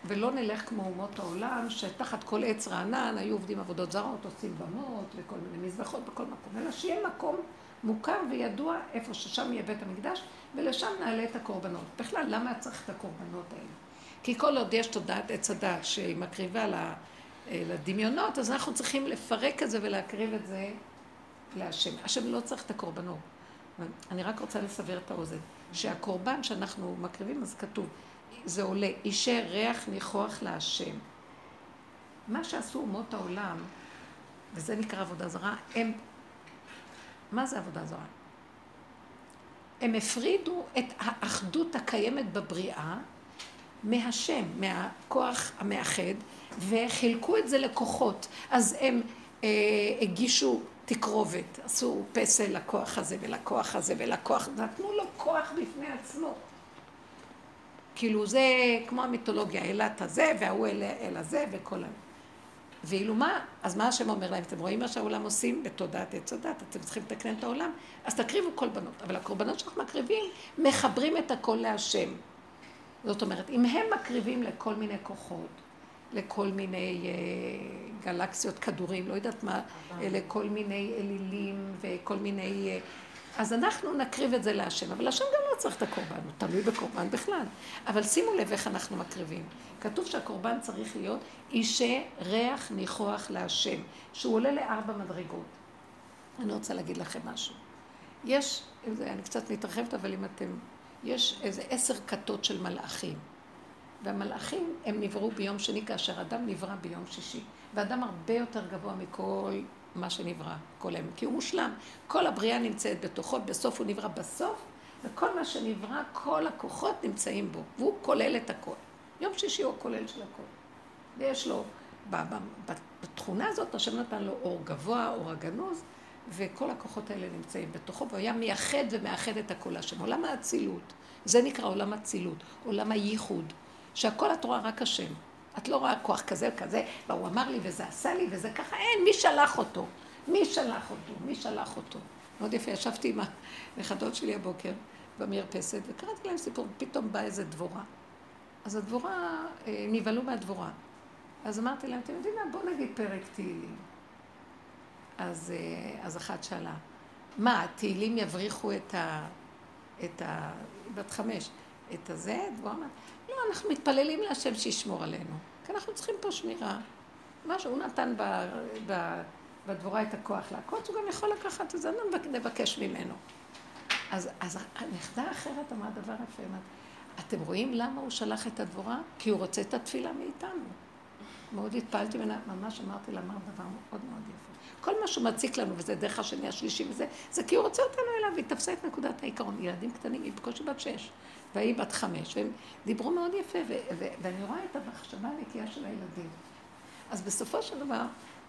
ולא נלך כמו אומות העולם, שתחת כל עץ רענן היו עובדים עבודות זרות, עושים במות וכל מיני מזבחות בכל מקום, אלא שיהיה מקום מוכר וידוע איפה ששם יהיה בית המקדש, ולשם נעלה את הקורבנות. בכלל, למה צריך את הקורבנות האלה? כי כל עוד יש תודעת עץ הדת שהיא מקריבה אה, לדמיונות, אז אנחנו צריכים לפרק את זה ולהקריב את זה להשם. השם לא צריך את הקורבנות. אני רק רוצה לסבר את האוזן. שהקורבן שאנחנו מקריבים, אז כתוב, זה עולה, אישי ריח ניחוח להשם. מה שעשו אומות העולם, וזה נקרא עבודה זרה, הם... מה זה עבודה זרה? הם הפרידו את האחדות הקיימת בבריאה מהשם, מהכוח המאחד, וחילקו את זה לכוחות. אז הם אה, הגישו תקרובת, עשו פסל לכוח הזה ולכוח הזה ולכוח, נתנו לו כוח בפני עצמו. כאילו זה כמו המיתולוגיה, אילת הזה וההוא אל, אל הזה וכל ה... ואילו מה, אז מה השם אומר להם? אתם רואים מה שהעולם עושים בתודעת עץ הדת, אתם צריכים לתקנן את העולם, אז תקריבו קורבנות. אבל הקורבנות שאנחנו מקריבים, מחברים את הכל להשם. זאת אומרת, אם הם מקריבים לכל מיני כוחות, לכל מיני אה, גלקסיות, כדורים, לא יודעת מה, לכל מיני אלילים וכל מיני... אה, אז אנחנו נקריב את זה להשם, אבל השם גם לא צריך את הקורבן, הוא תלוי בקורבן בכלל. אבל שימו לב איך אנחנו מקריבים. כתוב שהקורבן צריך להיות אישי ריח ניחוח להשם, שהוא עולה לארבע מדרגות. אני רוצה להגיד לכם משהו. יש, אני קצת מתרחבת, אבל אם אתם... יש איזה עשר כתות של מלאכים. והמלאכים הם נבראו ביום שני כאשר אדם נברא ביום שישי. ואדם הרבה יותר גבוה מכל מה שנברא, כל היום, כי הוא מושלם. כל הבריאה נמצאת בתוכו, בסוף הוא נברא בסוף, וכל מה שנברא, כל הכוחות נמצאים בו, והוא כולל את הכל. יום שישי הוא הכולל של הכל. ויש לו, בתכונה הזאת, השם נתן לו אור גבוה, אור הגנוז, וכל הכוחות האלה נמצאים בתוכו, והוא היה מייחד ומאחד את הכל השם. עולם האצילות, זה נקרא עולם אצילות, עולם הייחוד. שהכל את רואה רק השם. את לא רואה כוח כזה וכזה, והוא אמר לי וזה עשה לי וזה ככה, אין, מי שלח אותו? מי שלח אותו? מי שלח אותו? מאוד יפה, ישבתי עם הנכדות שלי הבוקר במרפסת וקראתי להם סיפור, פתאום באה איזה דבורה. אז הדבורה, אה, נבהלו מהדבורה. אז אמרתי להם, אתם יודעים מה, בואו נגיד פרק תהילים. אז, אה, אז אחת שאלה, מה, התהילים יבריחו את ה... את ה... בת חמש, את הזה? דבורה אמרת, אנחנו מתפללים להשם שישמור עלינו. כי אנחנו צריכים פה שמירה. מה שהוא נתן ב, ב, בדבורה את הכוח לעקוץ, הוא גם יכול לקחת את זה, נבקש ממנו. אז, אז הנכדה האחרת אמרה דבר יפה, אמרת, אתם רואים למה הוא שלח את הדבורה? כי הוא רוצה את התפילה מאיתנו. מאוד התפעלתי ממנה, ממש אמרתי לה, אמר דבר מאוד מאוד יפה. כל מה שהוא מציק לנו, וזה דרך השני, השלישי וזה, זה כי הוא רוצה אותנו אליו, והיא תפסה את נקודת העיקרון. ילדים קטנים, היא בקושי בת שש. והיא בת חמש, והם דיברו מאוד יפה, ואני רואה את המחשבה הנקייה של הילדים. אז בסופו של דבר,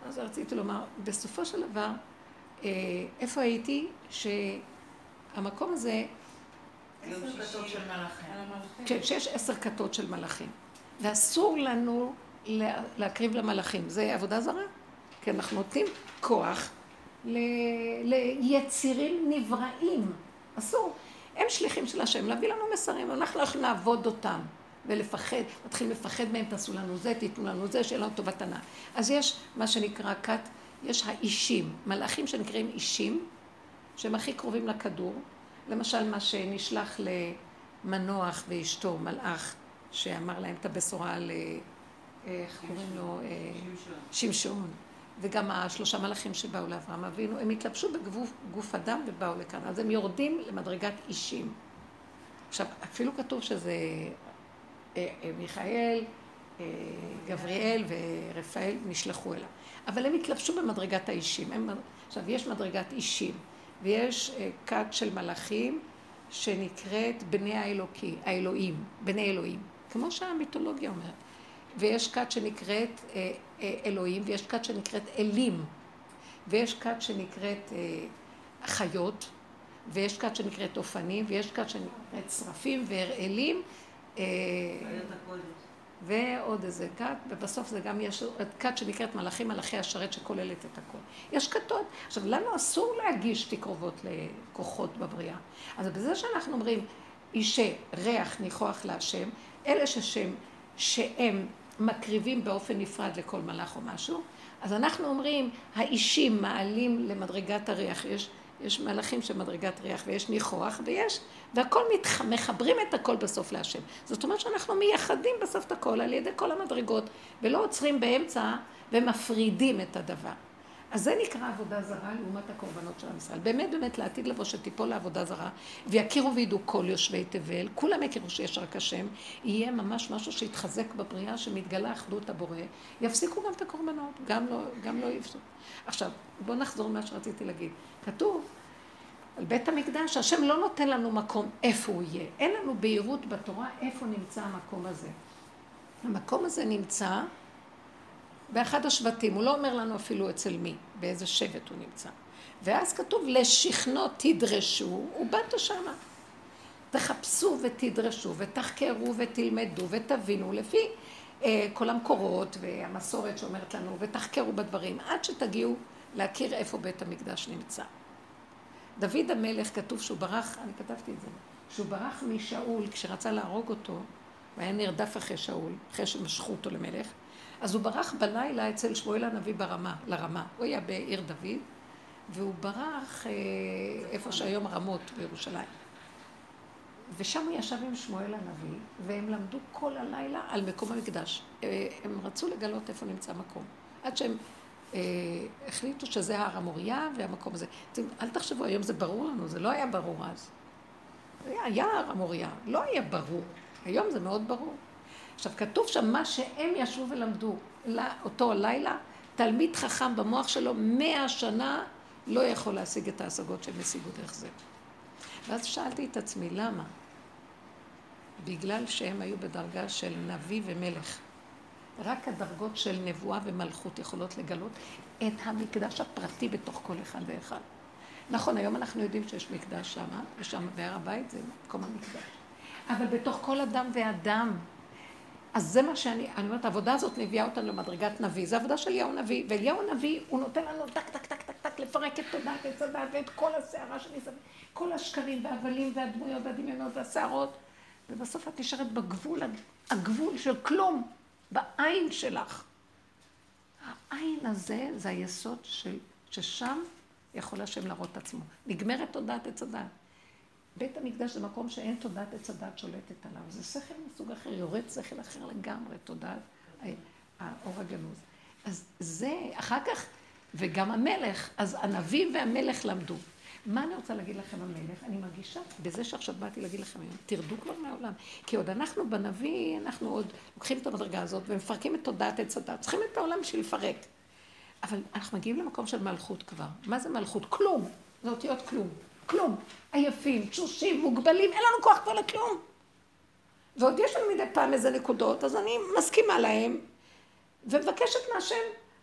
מה זה רציתי לומר, בסופו של דבר, אה, איפה הייתי? שהמקום הזה... עשר כתות של מלאכים. כן, שיש עשר כתות של מלאכים. ואסור לנו להקריב למלאכים. זה עבודה זרה. כי אנחנו נותנים כוח ל... ליצירים נבראים. אסור. הם שליחים של השם, להביא לנו מסרים, אנחנו לא יכולים לעבוד אותם ולפחד, מתחילים לפחד מהם, תעשו לנו זה, תיתנו לנו זה, שיהיה לנו טובת הנאה. אז יש מה שנקרא כת, יש האישים, מלאכים שנקראים אישים, שהם הכי קרובים לכדור. למשל, מה שנשלח למנוח ואשתו, מלאך, שאמר להם את הבשורה על, אה, איך קוראים לו? אה, שמשון. וגם השלושה מלאכים שבאו לאברהם אבינו, הם התלבשו בגוף אדם ובאו לכאן. אז הם יורדים למדרגת אישים. עכשיו, אפילו כתוב שזה אה, אה, מיכאל, אה, גבריאל ורפאל נשלחו אליו. אבל הם התלבשו במדרגת האישים. הם, עכשיו, יש מדרגת אישים, ויש כת של מלאכים שנקראת בני האלוקי, האלוהים, בני אלוהים, כמו שהמיתולוגיה אומרת. ויש כת שנקראת אה, אה, אלוהים, ויש כת שנקראת אלים, ויש כת שנקראת אה, חיות, ויש כת שנקראת אופנים, ויש כת שנקראת שרפים והרעלים. ועוד איזה כת, ובסוף זה גם יש כת שנקראת מלאכים, מלאכי השרת שכוללת את הכל. יש כתות. עכשיו, לנו אסור להגיש תקרובות לכוחות בבריאה. אז בזה שאנחנו אומרים, אישי ריח ניחוח להשם, אלה ששם, שהם מקריבים באופן נפרד לכל מלאך או משהו, אז אנחנו אומרים, האישים מעלים למדרגת הריח, יש, יש מלאכים של מדרגת ריח ויש ניחוח ויש, והכל מתח... מחברים את הכל בסוף להשם. זאת אומרת שאנחנו מייחדים בסוף את הכל על ידי כל המדרגות, ולא עוצרים באמצע ומפרידים את הדבר. אז זה נקרא עבודה זרה לעומת הקורבנות של עם ישראל. באמת באמת לעתיד לבוא שתיפול לעבודה זרה ויכירו וידעו כל יושבי תבל, כולם יכירו שיש רק השם, יהיה ממש משהו שיתחזק בבריאה שמתגלה אחדות הבורא, יפסיקו גם את הקורבנות, גם לא, גם לא יפסו. עכשיו, בואו נחזור למה שרציתי להגיד. כתוב על בית המקדש, השם לא נותן לנו מקום איפה הוא יהיה. אין לנו בהירות בתורה איפה נמצא המקום הזה. המקום הזה נמצא באחד השבטים, הוא לא אומר לנו אפילו אצל מי, באיזה שבט הוא נמצא. ואז כתוב, לשכנו תדרשו, ובאת שמה. תחפשו ותדרשו, ותחקרו ותלמדו ותבינו לפי אה, כל המקורות והמסורת שאומרת לנו, ותחקרו בדברים, עד שתגיעו להכיר איפה בית המקדש נמצא. דוד המלך, כתוב שהוא ברח, אני כתבתי את זה, שהוא ברח משאול כשרצה להרוג אותו, והיה נרדף אחרי שאול, אחרי שמשכו אותו למלך, אז הוא ברח בלילה אצל שמואל הנביא ברמה, לרמה. הוא היה בעיר דוד, והוא ברח אה, איפה שהיום רמות בירושלים. ושם הוא ישב עם שמואל הנביא, והם למדו כל הלילה על מקום המקדש. אה, הם רצו לגלות איפה נמצא המקום. עד שהם אה, החליטו שזה הר המוריה והמקום הזה. אל תחשבו, היום זה ברור לנו, זה לא היה ברור אז. היה הר המוריה, לא היה ברור. היום זה מאוד ברור. עכשיו, כתוב שם מה שהם ישבו ולמדו אותו לילה, תלמיד חכם במוח שלו מאה שנה לא יכול להשיג את ההשגות שהם השיגו דרך זה. ואז שאלתי את עצמי, למה? בגלל שהם היו בדרגה של נביא ומלך. רק הדרגות של נבואה ומלכות יכולות לגלות את המקדש הפרטי בתוך כל אחד ואחד. נכון, היום אנחנו יודעים שיש מקדש שמה, ושם בהר הבית זה מקום המקדש. אבל בתוך כל אדם ואדם אז זה מה שאני, אני אומרת, העבודה הזאת מביאה אותנו למדרגת נביא. זו עבודה של אליהו נביא, ואליהו נביא, הוא נותן לנו טק, טק, טק, טק, טק, לפרק את תודעת עץ הדת ואת כל הסערה שמסביב, כל השקרים והבלים והדמויות והדמיונות והסערות, ובסוף את נשארת בגבול, הגבול של כלום, בעין שלך. העין הזה זה היסוד של, ששם יכול השם להראות את עצמו. נגמרת תודעת עץ הדת. בית המקדש זה מקום שאין תודעת עץ הדת שולטת עליו. זה שכל מסוג אחר, יורד שכל אחר לגמרי, תודעת האור הגנוז. אז זה, אחר כך, וגם המלך, אז הנביא והמלך למדו. מה אני רוצה להגיד לכם המלך? אני מרגישה בזה שעכשיו באתי להגיד לכם היום, תרדו כבר מהעולם. כי עוד אנחנו בנביא, אנחנו עוד לוקחים את המדרגה הזאת ומפרקים את תודעת עץ הדת. צריכים את העולם בשביל לפרק. אבל אנחנו מגיעים למקום של מלכות כבר. מה זה מלכות? כלום. זה אותיות כלום. כלום. עייפים, תשושים, מוגבלים, אין לנו כוח כבר לכלום. ועוד יש לנו מדי פעם איזה נקודות, אז אני מסכימה להם, ומבקשת מהשם,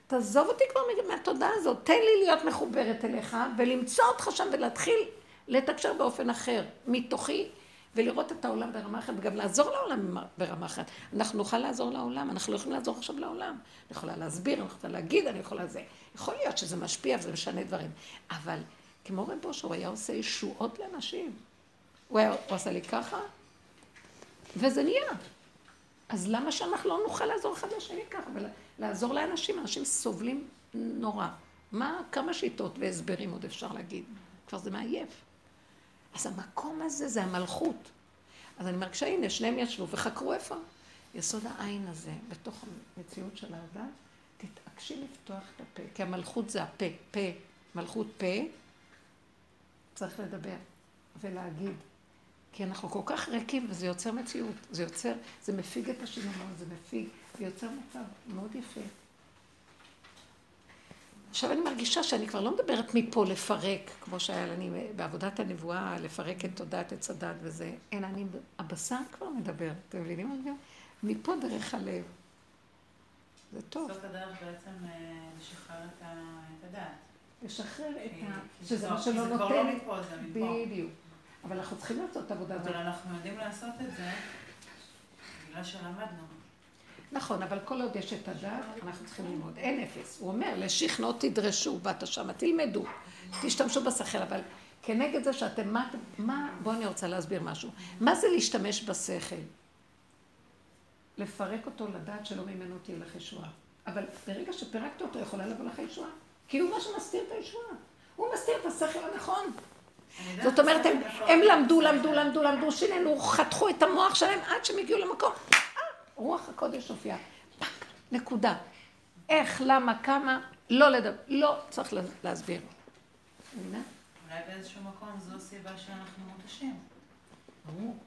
תעזוב אותי כבר מהתודעה הזאת, תן לי להיות מחוברת אליך, ולמצוא אותך שם ולהתחיל לתקשר באופן אחר, מתוכי, ולראות את העולם ברמה אחרת, וגם לעזור לעולם ברמה אחרת. אנחנו נוכל לעזור לעולם, אנחנו לא יכולים לעזור עכשיו לעולם. אני יכולה להסביר, אני יכולה להגיד, אני יכולה זה. יכול להיות שזה משפיע וזה משנה דברים. אבל כמו רב אושר, הוא היה עושה ישועות לאנשים. הוא, היה, הוא עשה לי ככה, וזה נהיה. אז למה שאנחנו לא נוכל לעזור אחד לשני ככה, ולעזור לאנשים? אנשים סובלים נורא. מה, כמה שיטות והסברים עוד אפשר להגיד? כבר זה מעייף. אז המקום הזה זה המלכות. אז אני מרגישה, הנה, שניהם ישבו וחקרו איפה. יסוד העין הזה, בתוך המציאות של האדם, תתעקשי לפתוח את הפה, כי המלכות זה הפה, פה, מלכות פה, צריך לדבר ולהגיד. כי אנחנו כל כך ריקים וזה יוצר מציאות, זה יוצר, זה מפיג את השיממון, זה מפיג, ויוצר מצב מאוד יפה. עכשיו אני מרגישה שאני כבר לא מדברת מפה לפרק, כמו שהיה לי בעבודת הנבואה, לפרק את תודעת עץ הדת וזה, אלא אני, הבשר כבר מדבר, אתם מבינים מה זה? מפה דרך הלב. זה טוב. סוף הדרך בעצם אה, לשחרר את הדעת. לשחרר את ה... שזה מה שלא נותן. זה כבר לא מפה, זה מפה. בדיוק. אבל אנחנו צריכים לעשות את העבודה הזאת. אבל אנחנו יודעים לעשות את זה בגלל שלמדנו. נכון, אבל כל עוד יש את הדעת, אנחנו צריכים ללמוד. אין אפס. הוא אומר, לשכנות תדרשו, ואתה שמה, תלמדו, תשתמשו בשכל, אבל כנגד זה שאתם, מה, מה, בואו אני רוצה להסביר משהו. מה זה להשתמש בשכל? לפרק אותו לדעת שלא ממנו תהיה לך ישועה. אבל ברגע שפירקת אותו, יכולה לבוא לך ישועה. כי הוא מה שמסתיר את הישועה. הוא מסתיר את השכל הנכון. זאת אומרת, הם, הם למדו, למדו, למדו, למדו, שיננו, חתכו את המוח שלהם עד שהם הגיעו למקום. רוח הקודש הופיעה. נקודה. איך, למה, כמה, לא לדבר, לא צריך להסביר. אולי באיזשהו מקום זו הסיבה שאנחנו מותשים. ברור.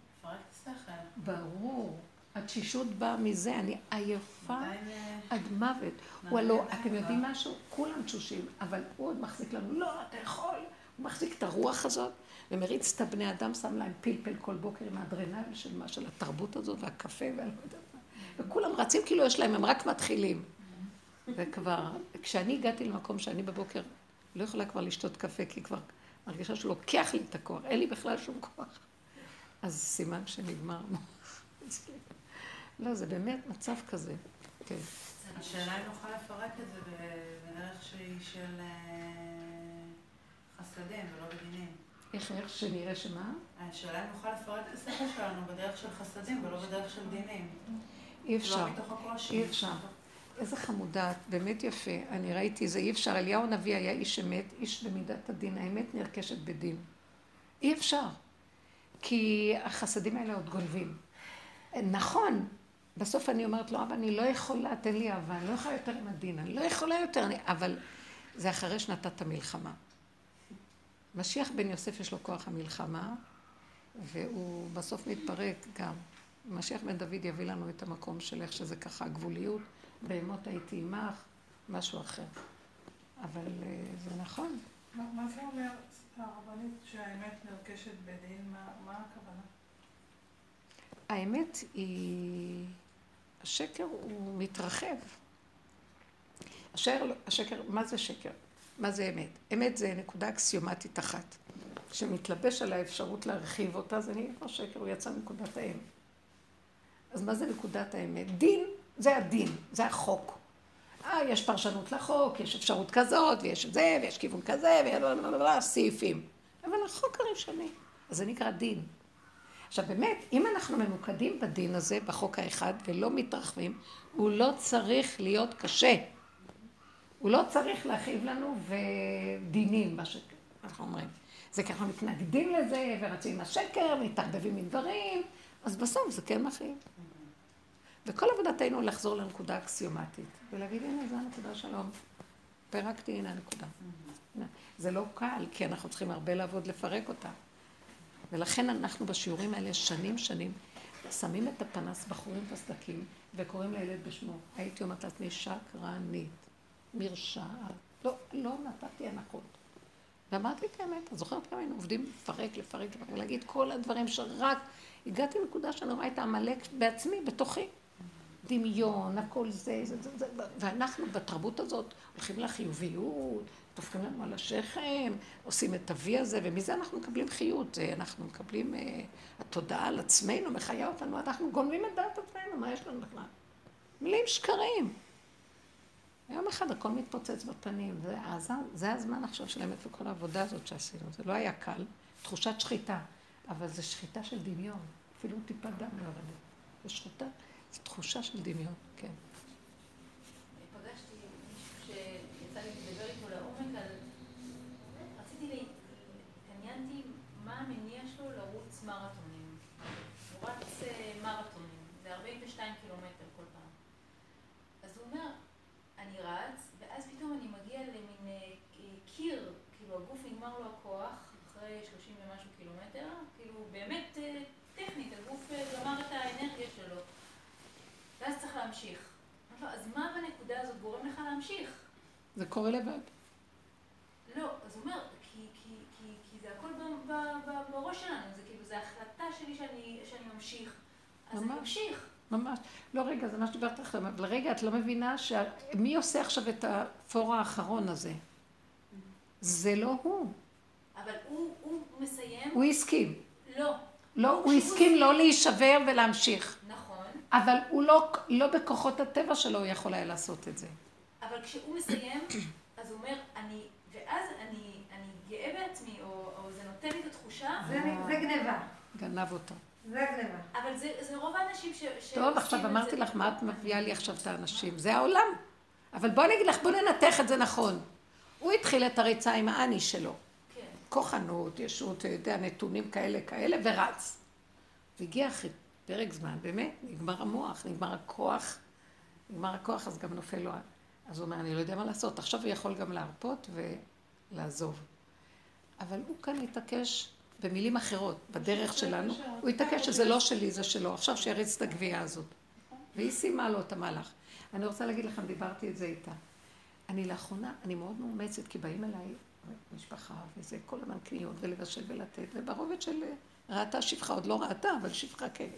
ברור. התשישות באה מזה, אני עייפה עד מוות. הוא הלא, אתם יודעים משהו? כולם תשושים, אבל הוא עוד מחזיק לנו, לא, אתה יכול. הוא מחזיק את הרוח הזאת, ומריץ את הבני אדם, שם להם פלפל כל בוקר עם האדרנל של מה, של התרבות הזאת, והקפה, ואני לא יודעת מה. וכולם רצים כאילו יש להם, הם רק מתחילים. וכבר, כשאני הגעתי למקום שאני בבוקר לא יכולה כבר לשתות קפה, כי כבר מרגישה שהוא לוקח לי את הכוח, אין לי בכלל שום כוח. אז סימן שנגמר. לא, זה באמת מצב כזה. כן. השאלה אם נוכל לפרק את זה בדרך שהיא של אה, חסדים ולא בדינים. איך, איך שנראה שמה? השאלה אם נוכל לפרק את השכל שלנו בדרך של חסדים ולא בדרך של דינים. אי אפשר. לא. אי אפשר. איזה חמודה, באמת יפה. אני ראיתי זה, אי אפשר. אליהו הנביא היה איש אמת, איש במידת הדין. האמת נרכשת בדין. אי אפשר. כי החסדים האלה עוד גונבים. נכון, בסוף אני אומרת לו, אבל אני לא יכולה, תן לי אהבה, אני לא יכולה יותר עם הדין, אני לא יכולה יותר, אני... אבל זה אחרי שנתת מלחמה. משיח בן יוסף יש לו כוח המלחמה, והוא בסוף מתפרק גם. משיח בן דוד יביא לנו את המקום של איך שזה ככה, הגבוליות, בהמות הייתי עמך, משהו אחר. אבל אה, זה נכון. מה, מה זה אומר, הרבנית, שהאמת נרכשת בדין? מה, מה הכוונה? האמת היא... השקר הוא מתרחב. השקר, השקר, מה זה שקר? מה זה אמת? אמת זה נקודה אקסיומטית אחת, שמתלבש על האפשרות להרחיב אותה, זה נקרא שקר, הוא יצא מנקודת האם. אז מה זה נקודת האמת? דין זה הדין, זה החוק. אה, יש פרשנות לחוק, יש אפשרות כזאת, ויש את זה, ויש כיוון כזה, ויש סעיפים. אבל החוק הראשוני, אז זה נקרא דין. עכשיו באמת, אם אנחנו ממוקדים בדין הזה, בחוק האחד, ולא מתרחבים, הוא לא צריך להיות קשה. הוא לא צריך להכאיב לנו ודינים, מה שאנחנו אומרים. זה כי אנחנו מתנגדים לזה, ורצים עם השקר, מתערבבים עם דברים, אז בסוף זה כן מכאיב. וכל עבודתנו לחזור לנקודה אקסיומטית, ולהגיד, הנה, זו הנקודה שלום. פירקתי, הנה הנקודה. זה לא קל, כי אנחנו צריכים הרבה לעבוד לפרק אותה. ולכן אנחנו בשיעורים האלה שנים שנים שמים את הפנס, בחורים בסדקים, וקוראים לילד בשמו. הייתי אומרת לעצמי, שקרנית, מרשעת. לא, לא נתתי הנחות. ואמרתי את האמת, את זוכרת כמה היינו עובדים לפרק, לפרק, לפרק, ולהגיד כל הדברים שרק... הגעתי לנקודה שאני רואה את העמלק בעצמי, בתוכי. דמיון, הכל זה, זה, זה, זה, ואנחנו בתרבות הזאת הולכים לחיוביות, דופקים לנו על השכם, עושים את ה-V הזה, ומזה אנחנו מקבלים חיות, אנחנו מקבלים, uh, התודעה על עצמנו מחיה אותנו, אנחנו גונבים את דעת עצמנו, מה יש לנו בכלל? מילים שקרים. יום אחד הכל מתפוצץ בפנים, זה, זה, זה הזמן עכשיו של האמת וכל העבודה הזאת שעשינו, זה לא היה קל, תחושת שחיטה, אבל זה שחיטה של דמיון, אפילו טיפה דם לא יורדת, זה שחיטה, זו תחושה של דמיון, כן. פגשתי מישהו שיצא לי לדבר איתו לעומק על... רציתי, התעניינתי מה המניע שלו לרוץ מרתונים. הוא רץ אה, מרתונים, זה 42 קילומטר כל פעם. אז הוא אומר, אני רץ, ואז פתאום אני מגיע למין אה, קיר, כאילו הגוף נגמר לו הכוח, אחרי 30 ומשהו קילומטר, כאילו באמת אה, טכנית, הגוף גמר את האנרגיה שלו. ואז צריך להמשיך. אז מה בנקודה הזאת גורם לך להמשיך? זה קורה לבד. לא, אז הוא אומר, כי, כי, כי, כי זה הכל ב, ב, ב, בראש שלנו, זה כאילו, זה החלטה שלי שאני, שאני ממשיך. אז ממש, אני ממשיך. ממש. לא, רגע, זה מה שדיברת לכם, אבל רגע, את לא מבינה ש... מי עושה עכשיו את הפור האחרון הזה? זה לא הוא. אבל הוא, הוא מסיים... הוא הסכים. לא. לא, הוא הסכים לא להישבר ולהמשיך. אבל הוא לא, לא בכוחות הטבע שלו הוא יכול היה לעשות את זה. אבל כשהוא מסיים, אז הוא אומר, אני, ואז אני, אני גאה בעצמי, או, או זה נותן לי את התחושה. זה, זה גניבה. גנב אותו. זה גניבה. אבל זה, זה רוב האנשים ש... טוב, עכשיו אמרתי לך, מה את מביאה לי עכשיו את האנשים? זה העולם. אבל בואי נגיד לך, בואי ננתח את זה נכון. הוא התחיל את הריצה עם האני שלו. כן. כוחנות, ישות, אתה יודע, נתונים כאלה כאלה, ורץ. והגיע אחרי פרק זמן, באמת, נגמר המוח, נגמר הכוח, נגמר הכוח, אז גם נופל לו. אז הוא אומר, אני לא יודע מה לעשות. עכשיו הוא יכול גם להרפות ולעזוב. אבל הוא כאן התעקש במילים אחרות, בדרך שלנו, הוא התעקש שזה לא שלי, זה שלו. עכשיו שיריץ את הגבייה הזאת. והיא סיימה לו את המהלך. אני רוצה להגיד לכם, דיברתי את זה איתה. אני לאחרונה, אני מאוד מאומצת, כי באים אליי משפחה, וזה כל הזמן קניות, ולבשל ולתת, וברובד של ראתה שפחה, עוד לא ראתה, אבל שפחה כן.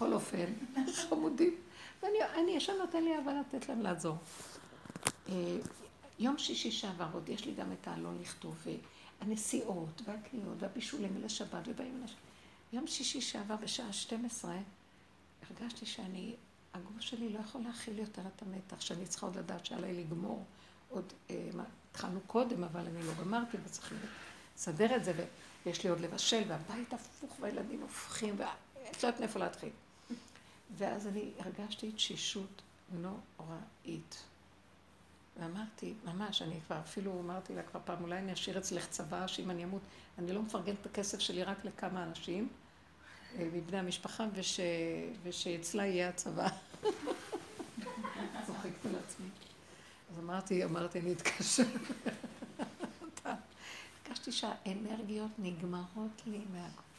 בכל אופן, חמודים. ואני ישר נותן לי אהבה לתת להם לעזור. אה, יום שישי שעבר, עוד יש לי גם את העלון לכתוב, והנסיעות, והקניות, והבישולים לשבת, ובאים לשבת. יום שישי שעבר בשעה 12, הרגשתי שאני, הגוף שלי לא יכול להכיל יותר את המתח, שאני צריכה עוד לדעת שעליי לגמור. עוד, אה, התחלנו קודם, אבל אני לא גמרתי, וצריך לסדר את זה, ויש לי עוד לבשל, והבית הפוך, והילדים הופכים, ואת לא יודעת מאיפה להתחיל. ואז אני הרגשתי תשישות נוראית. ואמרתי, ממש, אני כבר אפילו אמרתי לה כבר פעם, אולי אני אשאיר אצלך צבא, שאם אני אמות, אני לא מפרגנת את הכסף שלי רק לכמה אנשים אה, מבני המשפחה, וש... ושאצלה יהיה הצבא. צוחקת על עצמי. אז אמרתי, אמרתי, אני אתקשר. הרגשתי שהאנרגיות נגמרות לי מהגוף.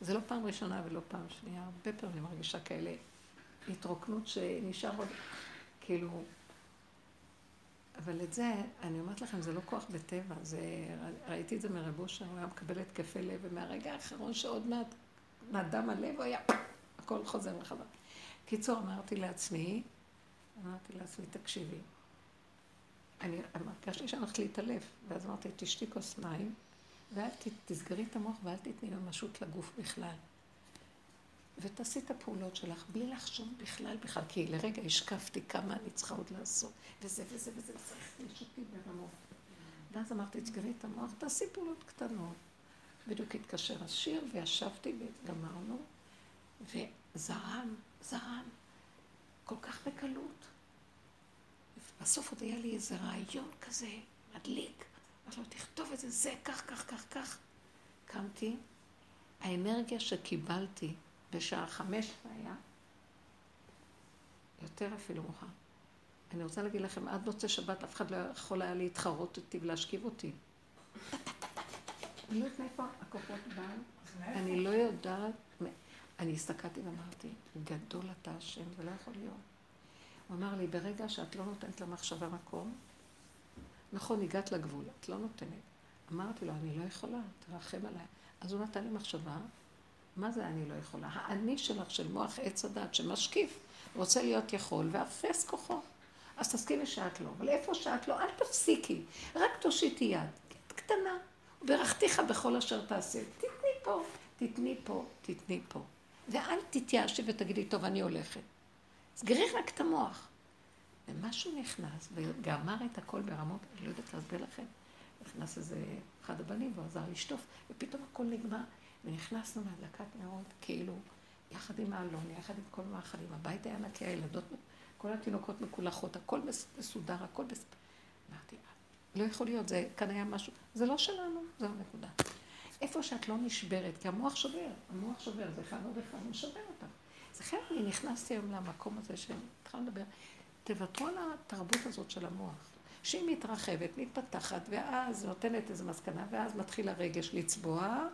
זה לא פעם ראשונה ולא פעם שנייה, הרבה פעמים מרגישה כאלה התרוקנות שנשאר עוד, כאילו... אבל את זה, אני אומרת לכם, זה לא כוח בטבע, זה... ראיתי את זה מרב אושר, הוא היה מקבל התקפי לב, ומהרגע האחרון שעוד מעט נדם הלב, הוא היה... הכל חוזר מחבר. קיצור, אמרתי לעצמי, אמרתי לעצמי, תקשיבי, אני הרגשתי שאני הולכת להתעלף, ואז אמרתי, תשתי כוס מים, ואל תסגרי את המוח ואל תתני ממשות לגוף בכלל. ותעשי את הפעולות שלך בלי לחשוב בכלל בכלל, כי לרגע השקפתי כמה אני צריכה עוד לעשות, וזה וזה וזה, וצריך לשתי ברמות. ואז אמרתי, תסגרי את המוח, תעשי פעולות קטנות. בדיוק התקשר השיר, וישבתי וגמרנו, וזרם, זרם, כל כך בקלות. בסוף עוד היה לי איזה רעיון כזה, מדליק. אמרתי לו, תכתוב את זה, זה, כך, כך, כך, כך. קמתי, האנרגיה שקיבלתי בשעה חמש היה, יותר אפילו מאוחר. אני רוצה להגיד לכם, עד מוצאי שבת אף אחד לא יכול היה להתחרות אותי ולהשכיב אותי. אני לא יודעת מאיפה הכוחות באו, אני לא יודעת, אני הסתכלתי ואמרתי, גדול אתה השם, זה לא יכול להיות. הוא אמר לי, ברגע שאת לא נותנת למחשבה מקום, נכון, הגעת לגבול, את לא נותנת, אמרתי לו, אני לא יכולה, תרחם עליי. אז הוא נתן לי מחשבה, מה זה אני לא יכולה? האני שלך, של מוח עץ הדת, שמשקיף, רוצה להיות יכול, ואפס כוחו. אז תסכימי שאת לא. אבל איפה שאת לא, אל תפסיקי, רק תושיטי יד. קטנה. וברכתיך בכל אשר תעשה. תתני פה, תתני פה, תתני פה. ואל תתייאשי ותגידי, טוב, אני הולכת. סגרי רק את המוח. ומשהו נכנס, וגמר את הכל ברמות, אני לא יודעת להסביר לכם. נכנס איזה אחד הבנים והוא עזר לשטוף, ופתאום הכל נגמר, ונכנסנו להדלקת נרות, כאילו, יחד עם האלון, יחד עם כל מאכלים, הבית היה נקי, הילדות, כל התינוקות מקולחות, הכל מסודר, הכל בסדר. אמרתי, לא יכול להיות, זה, כאן היה משהו, זה לא שלנו, זו הנקודה. איפה שאת לא נשברת, כי המוח שובר, המוח שובר, זה אחד עוד אחד, משבר אותך. לכן אני נכנסתי היום למקום הזה שהתחלנו לדבר, תוותרו על התרבות הזאת של המוח. שהיא מתרחבת, מתפתחת, ואז נותנת איזו מסקנה, ואז מתחיל הרגש לצבוע,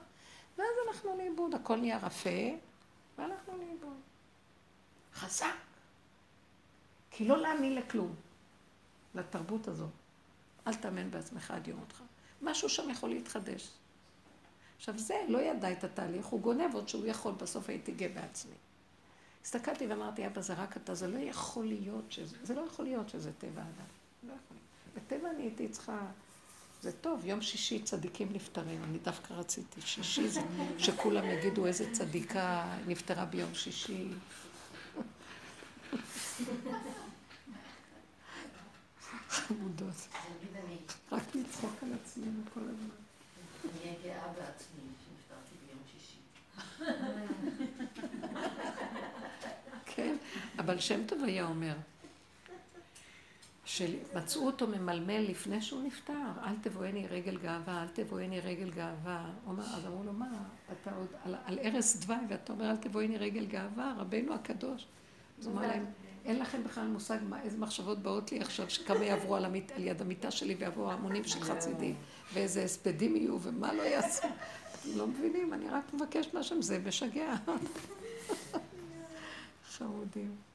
ואז אנחנו לאיבוד, הכל נהיה רפה, והלכנו לאיבוד. חזק. כי לא להאמין לכלום, לתרבות הזאת. אל תאמן בעצמך עד יום אותך. משהו שם יכול להתחדש. עכשיו זה לא ידע את התהליך, הוא גונב עוד שהוא יכול, בסוף הייתי גאה בעצמי. הסתכלתי ואמרתי, אבא, זה רק אתה, זה לא יכול להיות שזה, זה לא יכול להיות שזה טבע אדם. לא. בטבע אני הייתי צריכה, זה טוב, יום שישי צדיקים נפטרים, אני דווקא רציתי, שישי שכולם יגידו איזה צדיקה נפטרה ביום שישי. חמודות. רק לצחוק על עצמנו כל הזמן. אני אהיה גאה בעצמי שנפטרתי ביום שישי. כן, אבל שם טוב היה אומר, שמצאו אותו ממלמל לפני שהוא נפטר, אל תבואני רגל גאווה, אל תבואני רגל גאווה. אז אמרו לו, מה, אתה עוד על, על ערש דווי ואתה אומר, אל תבואני רגל גאווה, רבנו הקדוש. אז הוא אמר להם, אין לכם בכלל מושג מה, איזה מחשבות באות לי עכשיו, שכמה יעברו על, המיט, על יד המיטה שלי ויבואו המונים של חסידים, ואיזה הספדים יהיו ומה לא יעשו. אתם לא מבינים, אני רק מבקשת מהשם, זה משגע. חמודים.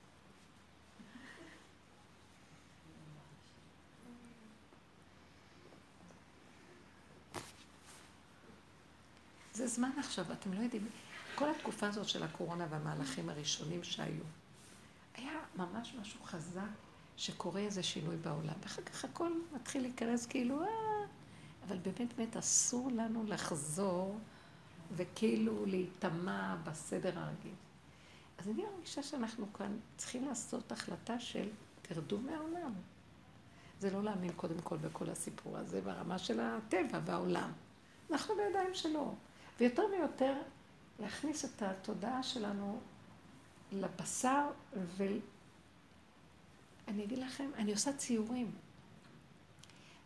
זה זמן עכשיו, אתם לא יודעים, כל התקופה הזאת של הקורונה והמהלכים הראשונים שהיו, היה ממש משהו חזק שקורה איזה שינוי בעולם. ואחר כך הכל מתחיל להיכנס כאילו, אה... אבל באמת באמת אסור לנו לחזור וכאילו להיטמע בסדר הרגיל. אז אני מרגישה שאנחנו כאן צריכים לעשות החלטה של תרדו מהעולם. זה לא להאמין קודם כל בכל הסיפור הזה ברמה של הטבע והעולם. אנחנו בידיים שלו. ויותר ויותר להכניס את התודעה שלנו לבשר, ואני אגיד לכם, אני עושה ציורים.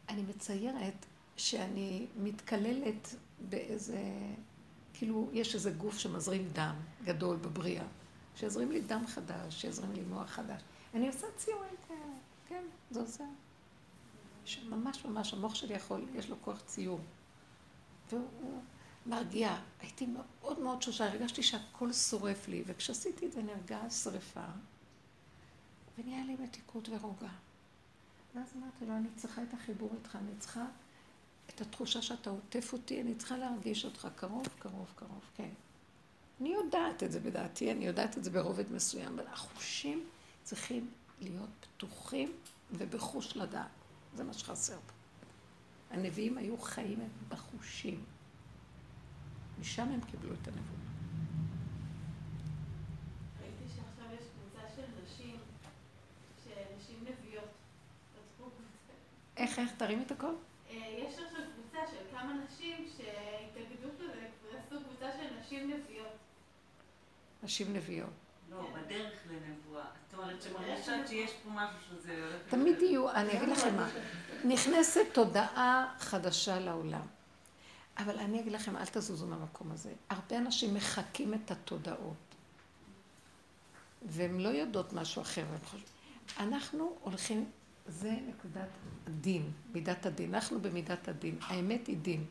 אני מציירת שאני מתקללת באיזה, כאילו, יש איזה גוף שמזרים דם גדול בבריאה, שיזרים לי דם חדש, שיזרים לי מוח חדש. אני עושה ציורים כאלה, כן, זה עושה. שממש ממש המוח שלי יכול, יש לו כוח ציור. והוא... מרגיעה. הייתי מאוד מאוד שושה, הרגשתי שהכל שורף לי, וכשעשיתי את זה נרגעה שרפה, ונהיה לי מתיקות ורוגע. ואז אמרתי לו, אני צריכה את החיבור איתך, אני צריכה את התחושה שאתה עוטף אותי, אני צריכה להרגיש אותך קרוב, קרוב, קרוב, כן. אני יודעת את זה בדעתי, אני יודעת את זה ברובד מסוים, אבל החושים צריכים להיות פתוחים ובחוש לדעת. זה מה שחסר פה. הנביאים היו חיים בחושים. משם הם קיבלו את הנבואה. ראיתי שעכשיו יש קבוצה של נשים, שנשים נביאות. איך, איך? תרים את הכל. אה, יש עכשיו קבוצה של כמה נשים שהתאגדו כזה, ועשו קבוצה של נשים נביאות. נשים נביאות. לא, בדרך לנבואה. זאת אומרת שמרגישה שיש פה משהו שזה... תמיד יהיו, אני אגיד לכם מה, נכנסת תודעה חדשה לעולם. אבל אני אגיד לכם, אל תזוזו מהמקום הזה. הרבה אנשים מחקים את התודעות, והן לא יודעות משהו אחר. אנחנו הולכים, זה נקודת הדין, מידת הדין. אנחנו במידת הדין. האמת היא דין.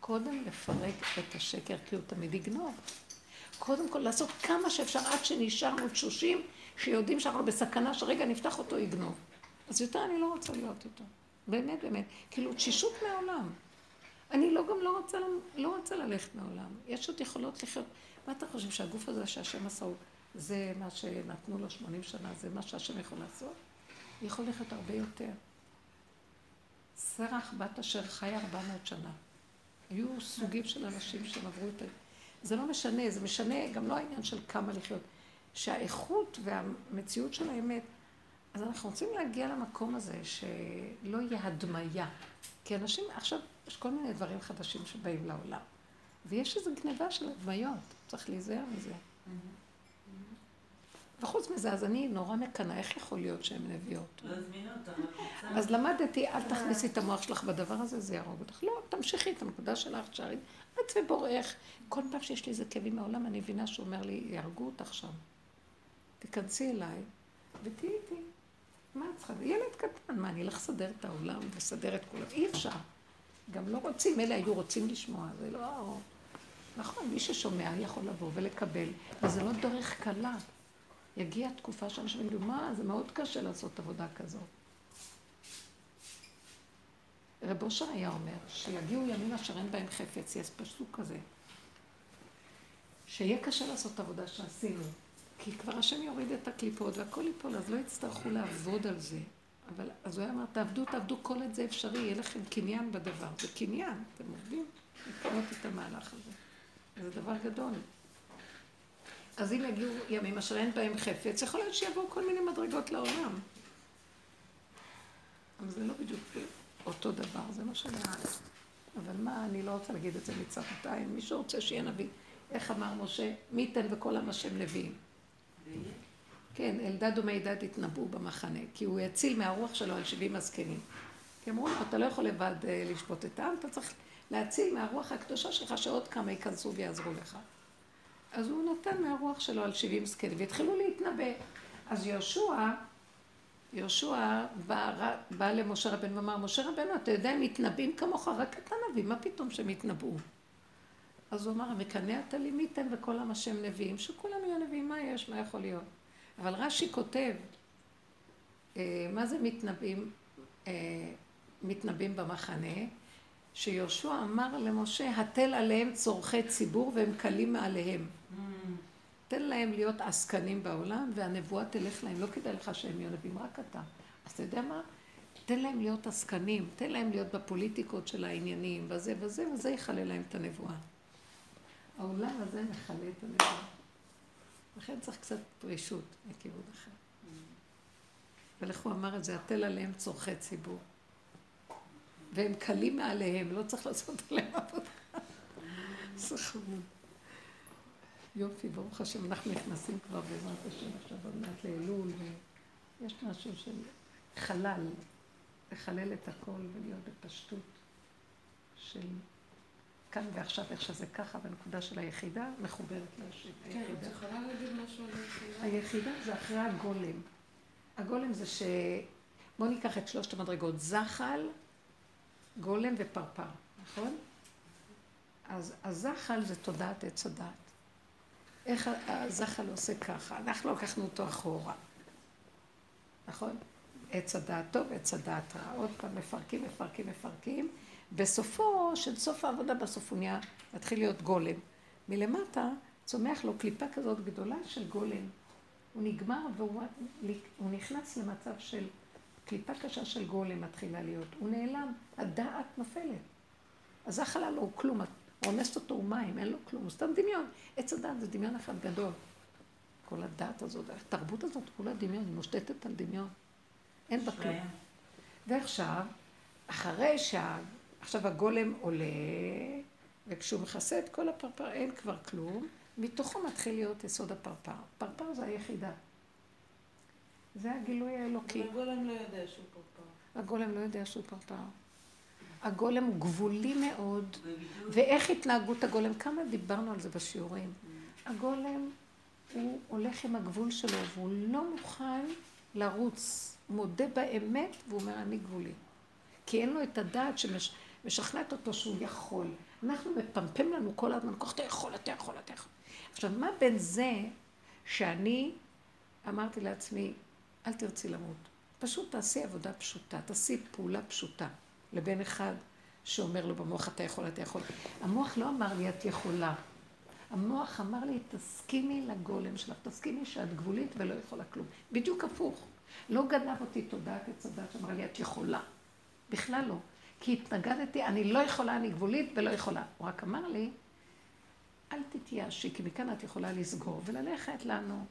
קודם לפרק את השקר, כי הוא תמיד יגנוב. קודם כל לעשות כמה שאפשר עד שנשארנו תשושים, שיודעים שאנחנו בסכנה שרגע נפתח אותו, יגנוב. אז יותר אני לא רוצה להיות איתו. באמת, באמת. כאילו, תשישות מהעולם. אני לא גם לא רוצה, לא רוצה ללכת מהעולם. יש עוד יכולות לחיות. מה אתה חושב, שהגוף הזה שהשם עשה הוא, זה מה שנתנו לו 80 שנה, זה מה שהשם יכול לעשות? יכול ללכת הרבה יותר. סרח בת אשר חיה 400 שנה. היו סוגים של אנשים שהם עברו את ה... זה לא משנה, זה משנה גם לא העניין של כמה לחיות. שהאיכות והמציאות של האמת, אז אנחנו רוצים להגיע למקום הזה שלא יהיה הדמיה. כי אנשים, עכשיו, יש כל מיני דברים חדשים שבאים לעולם. ויש איזו גניבה של הדמיות, צריך להיזהר מזה. וחוץ מזה, אז אני נורא מקנאה, איך יכול להיות שהן נביאות? לא אז למדתי, אל תכניסי את המוח שלך בדבר הזה, זה יהרוג אותך. לא, תמשיכי את הנקודה שלך, תשארי, את ובורך. כל פעם שיש לי איזה כאבים מהעולם, אני מבינה שהוא אומר לי, יהרגו אותך שם. תיכנסי אליי ותהיי איתי. מה את צריכה? ילד קטן, מה, אני אלך לסדר את העולם ולסדר את כולם? אי אפשר. גם לא רוצים, אלה היו רוצים לשמוע, זה לא... נכון, מי ששומע יכול לבוא ולקבל, וזה לא דרך קלה. יגיע תקופה שאנשים יגידו, מה, זה מאוד קשה לעשות עבודה כזאת. רב אושר היה אומר, שיגיעו ימים אשר אין בהם חפץ, יש פסוק כזה, שיהיה קשה לעשות עבודה שעשינו, כי כבר השם יוריד את הקליפות והכל ייפול, אז לא יצטרכו לעבוד על זה. אבל אז הוא היה אומר, תעבדו, תעבדו, כל את זה אפשרי, יהיה לכם קניין בדבר. זה קניין, אתם עובדים לקנות את המהלך הזה. זה דבר גדול. אז אם יגיעו ימים אשר אין בהם חפץ, יכול להיות שיבואו כל מיני מדרגות לעולם. אבל זה לא בדיוק אותו דבר, זה מה שאני אומרת. אבל מה, אני לא רוצה להגיד את זה מצרתיים. מישהו רוצה שיהיה נביא. איך אמר משה? מי ייתן וכל עם השם נביאים. כן, אלדד ומידד התנבאו במחנה, כי הוא יציל מהרוח שלו על שבעים הזקנים. כי אמרו לו, אתה לא יכול לבד אה, לשפוט את העם, אתה צריך להציל מהרוח הקדושה שלך שעוד כמה ייכנסו ויעזרו לך. אז הוא נתן מהרוח שלו על שבעים זקנים, והתחילו להתנבא. אז יהושע, יהושע בא, בא למשה רבנו ואמר, משה רבנו, אתה יודע, הם מתנבאים כמוך, רק אתה נביא, מה פתאום שהם יתנבאו? אז הוא אמר, המקנא אתה לי מי ייתן וכל עם השם נביאים, שכולם יהיו נביאים, מה יש, מה יכול להיות? אבל רש"י כותב, אה, מה זה מתנבאים, אה, מתנבאים במחנה? שיהושע אמר למשה, התל עליהם צורכי ציבור והם קלים מעליהם. תן להם להיות עסקנים בעולם והנבואה תלך להם, לא כדאי לך שהם יהיו נביאים, רק אתה. אז אתה יודע מה? תן להם להיות עסקנים, תן להם להיות בפוליטיקות של העניינים, וזה וזה, וזה יכלה להם את הנבואה. העולם הזה מכלה את הנבואה. לכן צריך קצת פרישות מכיוון אחר. ולך הוא אמר את זה, התל עליהם צורכי ציבור. והם קלים מעליהם, לא צריך לעשות עליהם עבודה. זה חמוד. יופי, ברוך השם, אנחנו נכנסים כבר בעזרת השם עכשיו עוד מעט לאלול, ויש משהו של חלל, לחלל את הכל ולהיות בפשטות של כאן ועכשיו, איך שזה ככה, בנקודה של היחידה, מחוברת להשם. כן, את יכולה להגיד משהו על היחידה? היחידה זה אחרי הגולם. הגולם זה ש... בואו ניקח את שלושת המדרגות, זחל, גולם ופרפר, נכון? אז הזחל זה תודעת עץ הדעת. איך הזחל עושה ככה? אנחנו לקחנו אותו אחורה, נכון? עץ הדעת טוב, עץ הדעת רע. עוד פעם, מפרקים, מפרקים, מפרקים. בסופו של סוף העבודה, בסוף הוא נהיה, מתחיל להיות גולם. מלמטה צומח לו קליפה כזאת גדולה של גולם. הוא נגמר והוא נכנס למצב של קליפה קשה של גולם מתחילה להיות. הוא נעלם, הדעת נופלת. אז החלל הוא כלום, רומסת אותו הוא מים, אין לו כלום, הוא סתם דמיון. עץ הדעת זה דמיון אחד גדול. כל הדעת הזאת, התרבות הזאת כולה דמיון, היא מושתתת על דמיון. אין בה כלום. ועכשיו, אחרי שה... עכשיו הגולם עולה, וכשהוא מכסה את כל הפרפר אין כבר כלום, מתוכו מתחיל להיות יסוד הפרפר. פרפר זה היחידה. זה הגילוי האלוקי. הגולם לא יודע שהוא פרפר. הגולם לא יודע שהוא פרפר. הגולם הוא גבולי מאוד, ואיך התנהגות הגולם, כמה דיברנו על זה בשיעורים. הגולם, הוא הולך עם הגבול שלו, והוא לא מוכן לרוץ. הוא מודה באמת, והוא אומר, אני גבולי. כי אין לו את הדעת שמשכנעת אותו שהוא יכול. אנחנו מפמפם לנו כל הזמן, כוח אתה יכול, אתה יכול, אתה יכול. עכשיו, מה בין זה שאני אמרתי לעצמי, אל תרצי למות. פשוט תעשי עבודה פשוטה, תעשי פעולה פשוטה. לבין אחד שאומר לו במוח, אתה יכול, אתה יכול. המוח לא אמר לי, את יכולה. המוח אמר לי, תסכימי לגולם שלך, תסכימי שאת גבולית ולא יכולה כלום. בדיוק הפוך. לא גנב אותי תודעת עץ הדת שאמרה לי, את יכולה. בכלל לא. כי התנגדתי, אני לא יכולה, אני גבולית ולא יכולה. הוא רק אמר לי, אל תתייאשי, כי מכאן את יכולה לסגור וללכת לנו.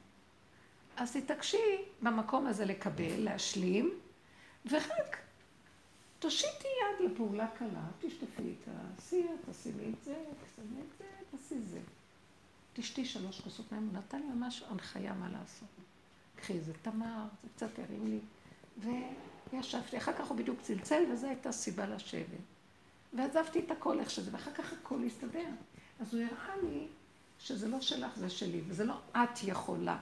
אז תתעקשי במקום הזה לקבל, להשלים, ורק תושיטי יד לפעולה קלה, תשטפי את הסיר, תשימי את זה, תשימי את זה, תעשי זה. תשתי שלוש כוסות מים, הוא נתן לי ממש הנחיה מה לעשות. קחי איזה תמר, זה קצת הרים לי, וישבתי, אחר כך הוא בדיוק צלצל, וזו הייתה סיבה לשבת. ועזבתי את הכל איך שזה, ואחר כך הכל הסתדר. אז הוא הראה לי שזה לא שלך, זה שלי, וזה לא את יכולה.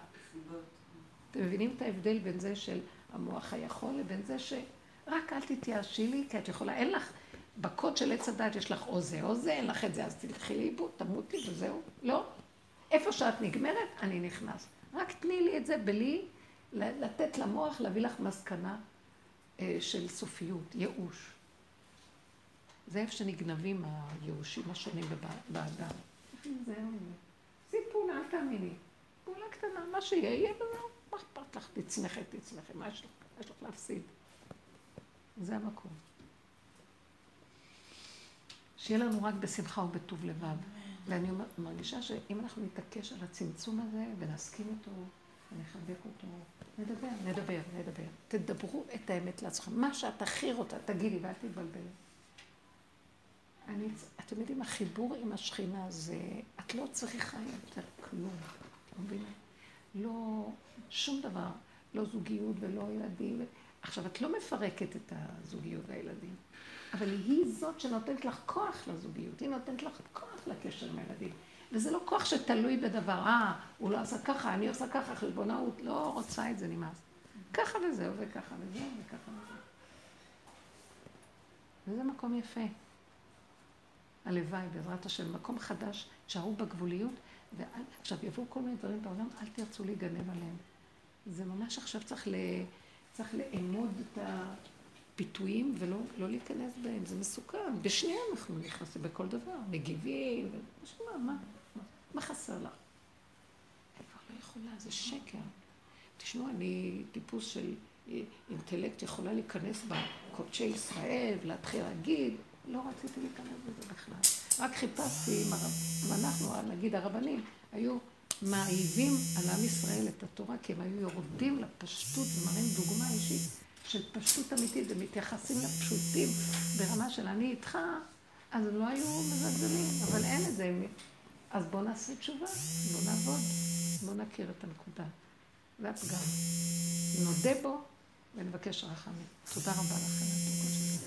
אתם מבינים את ההבדל בין זה של המוח היכול לבין זה שרק אל תתייאשי לי, כי את יכולה, אין לך, בקוד של עץ הדת יש לך או זה או זה, אין לך את זה, אז תלכי לאיבוד, תמותי וזהו. לא. איפה שאת נגמרת, אני נכנס. רק תני לי את זה בלי לתת למוח להביא לך מסקנה של סופיות, ייאוש. זה איפה שנגנבים הייאושים השונים באדם. עשי פעולה, אל תאמיני. פעולה קטנה, מה שיהיה, יהיה וזהו. מה אכפת לך? תצמחי, תצמחי, מה יש לך, יש לך להפסיד? זה המקום. שיהיה לנו רק בשמחה ובטוב לבב. ואני מרגישה שאם אנחנו נתעקש על הצמצום הזה ונסכים איתו ונחבק אותו, נדבר, נדבר, נדבר. תדברו את האמת לעצמכם. מה שאת הכי רוצה, תגידי ואל תתבלבלי. אני, אתם יודעים, החיבור עם השכינה זה, את לא צריכה יותר כלום, את מבינה? לא, שום דבר, לא זוגיות ולא ילדים. עכשיו, את לא מפרקת את הזוגיות והילדים, אבל היא זאת שנותנת לך כוח לזוגיות, היא נותנת לך כוח לקשר עם הילדים. וזה לא כוח שתלוי בדבר, אה, הוא לא עשה ככה, אני עושה ככה, חשבונאות, לא רוצה את זה, נמאס. ככה וזהו, וככה וזהו, וככה וזהו. וזה מקום יפה. הלוואי, בעזרת השם, מקום חדש, תשארו בגבוליות, ועכשיו יבואו כל מיני דברים בעולם, אל תרצו להיגנב עליהם. זה ממש עכשיו צריך, ל... צריך לאמוד את הפיתויים ולא לא להיכנס בהם, זה מסוכן. בשנייה אנחנו נכנסים בכל דבר, מגיבים, מה, מה, מה חסר לך? אני כבר לא יכולה, זה שקר. תשמעו, אני טיפוס של אינטלקט, יכולה להיכנס בקודשי ישראל ולהתחיל להגיד, לא רציתי להיכנס בזה בכלל. רק חיפשתי עם הרב, ואנחנו, נגיד הרבנים, היו מעיבים על עם ישראל את התורה, כי הם היו יורדים לפשטות ומראים דוגמה אישית של פשטות אמיתית ומתייחסים לפשוטים ברמה של אני איתך, אז לא היו מזלזלים, אבל אין את זה. אז בואו נעשה תשובה, בואו נעבוד, בואו נכיר את הנקודה. זה הפגם. נודה בו ונבקש רחמים. תודה רבה לכם.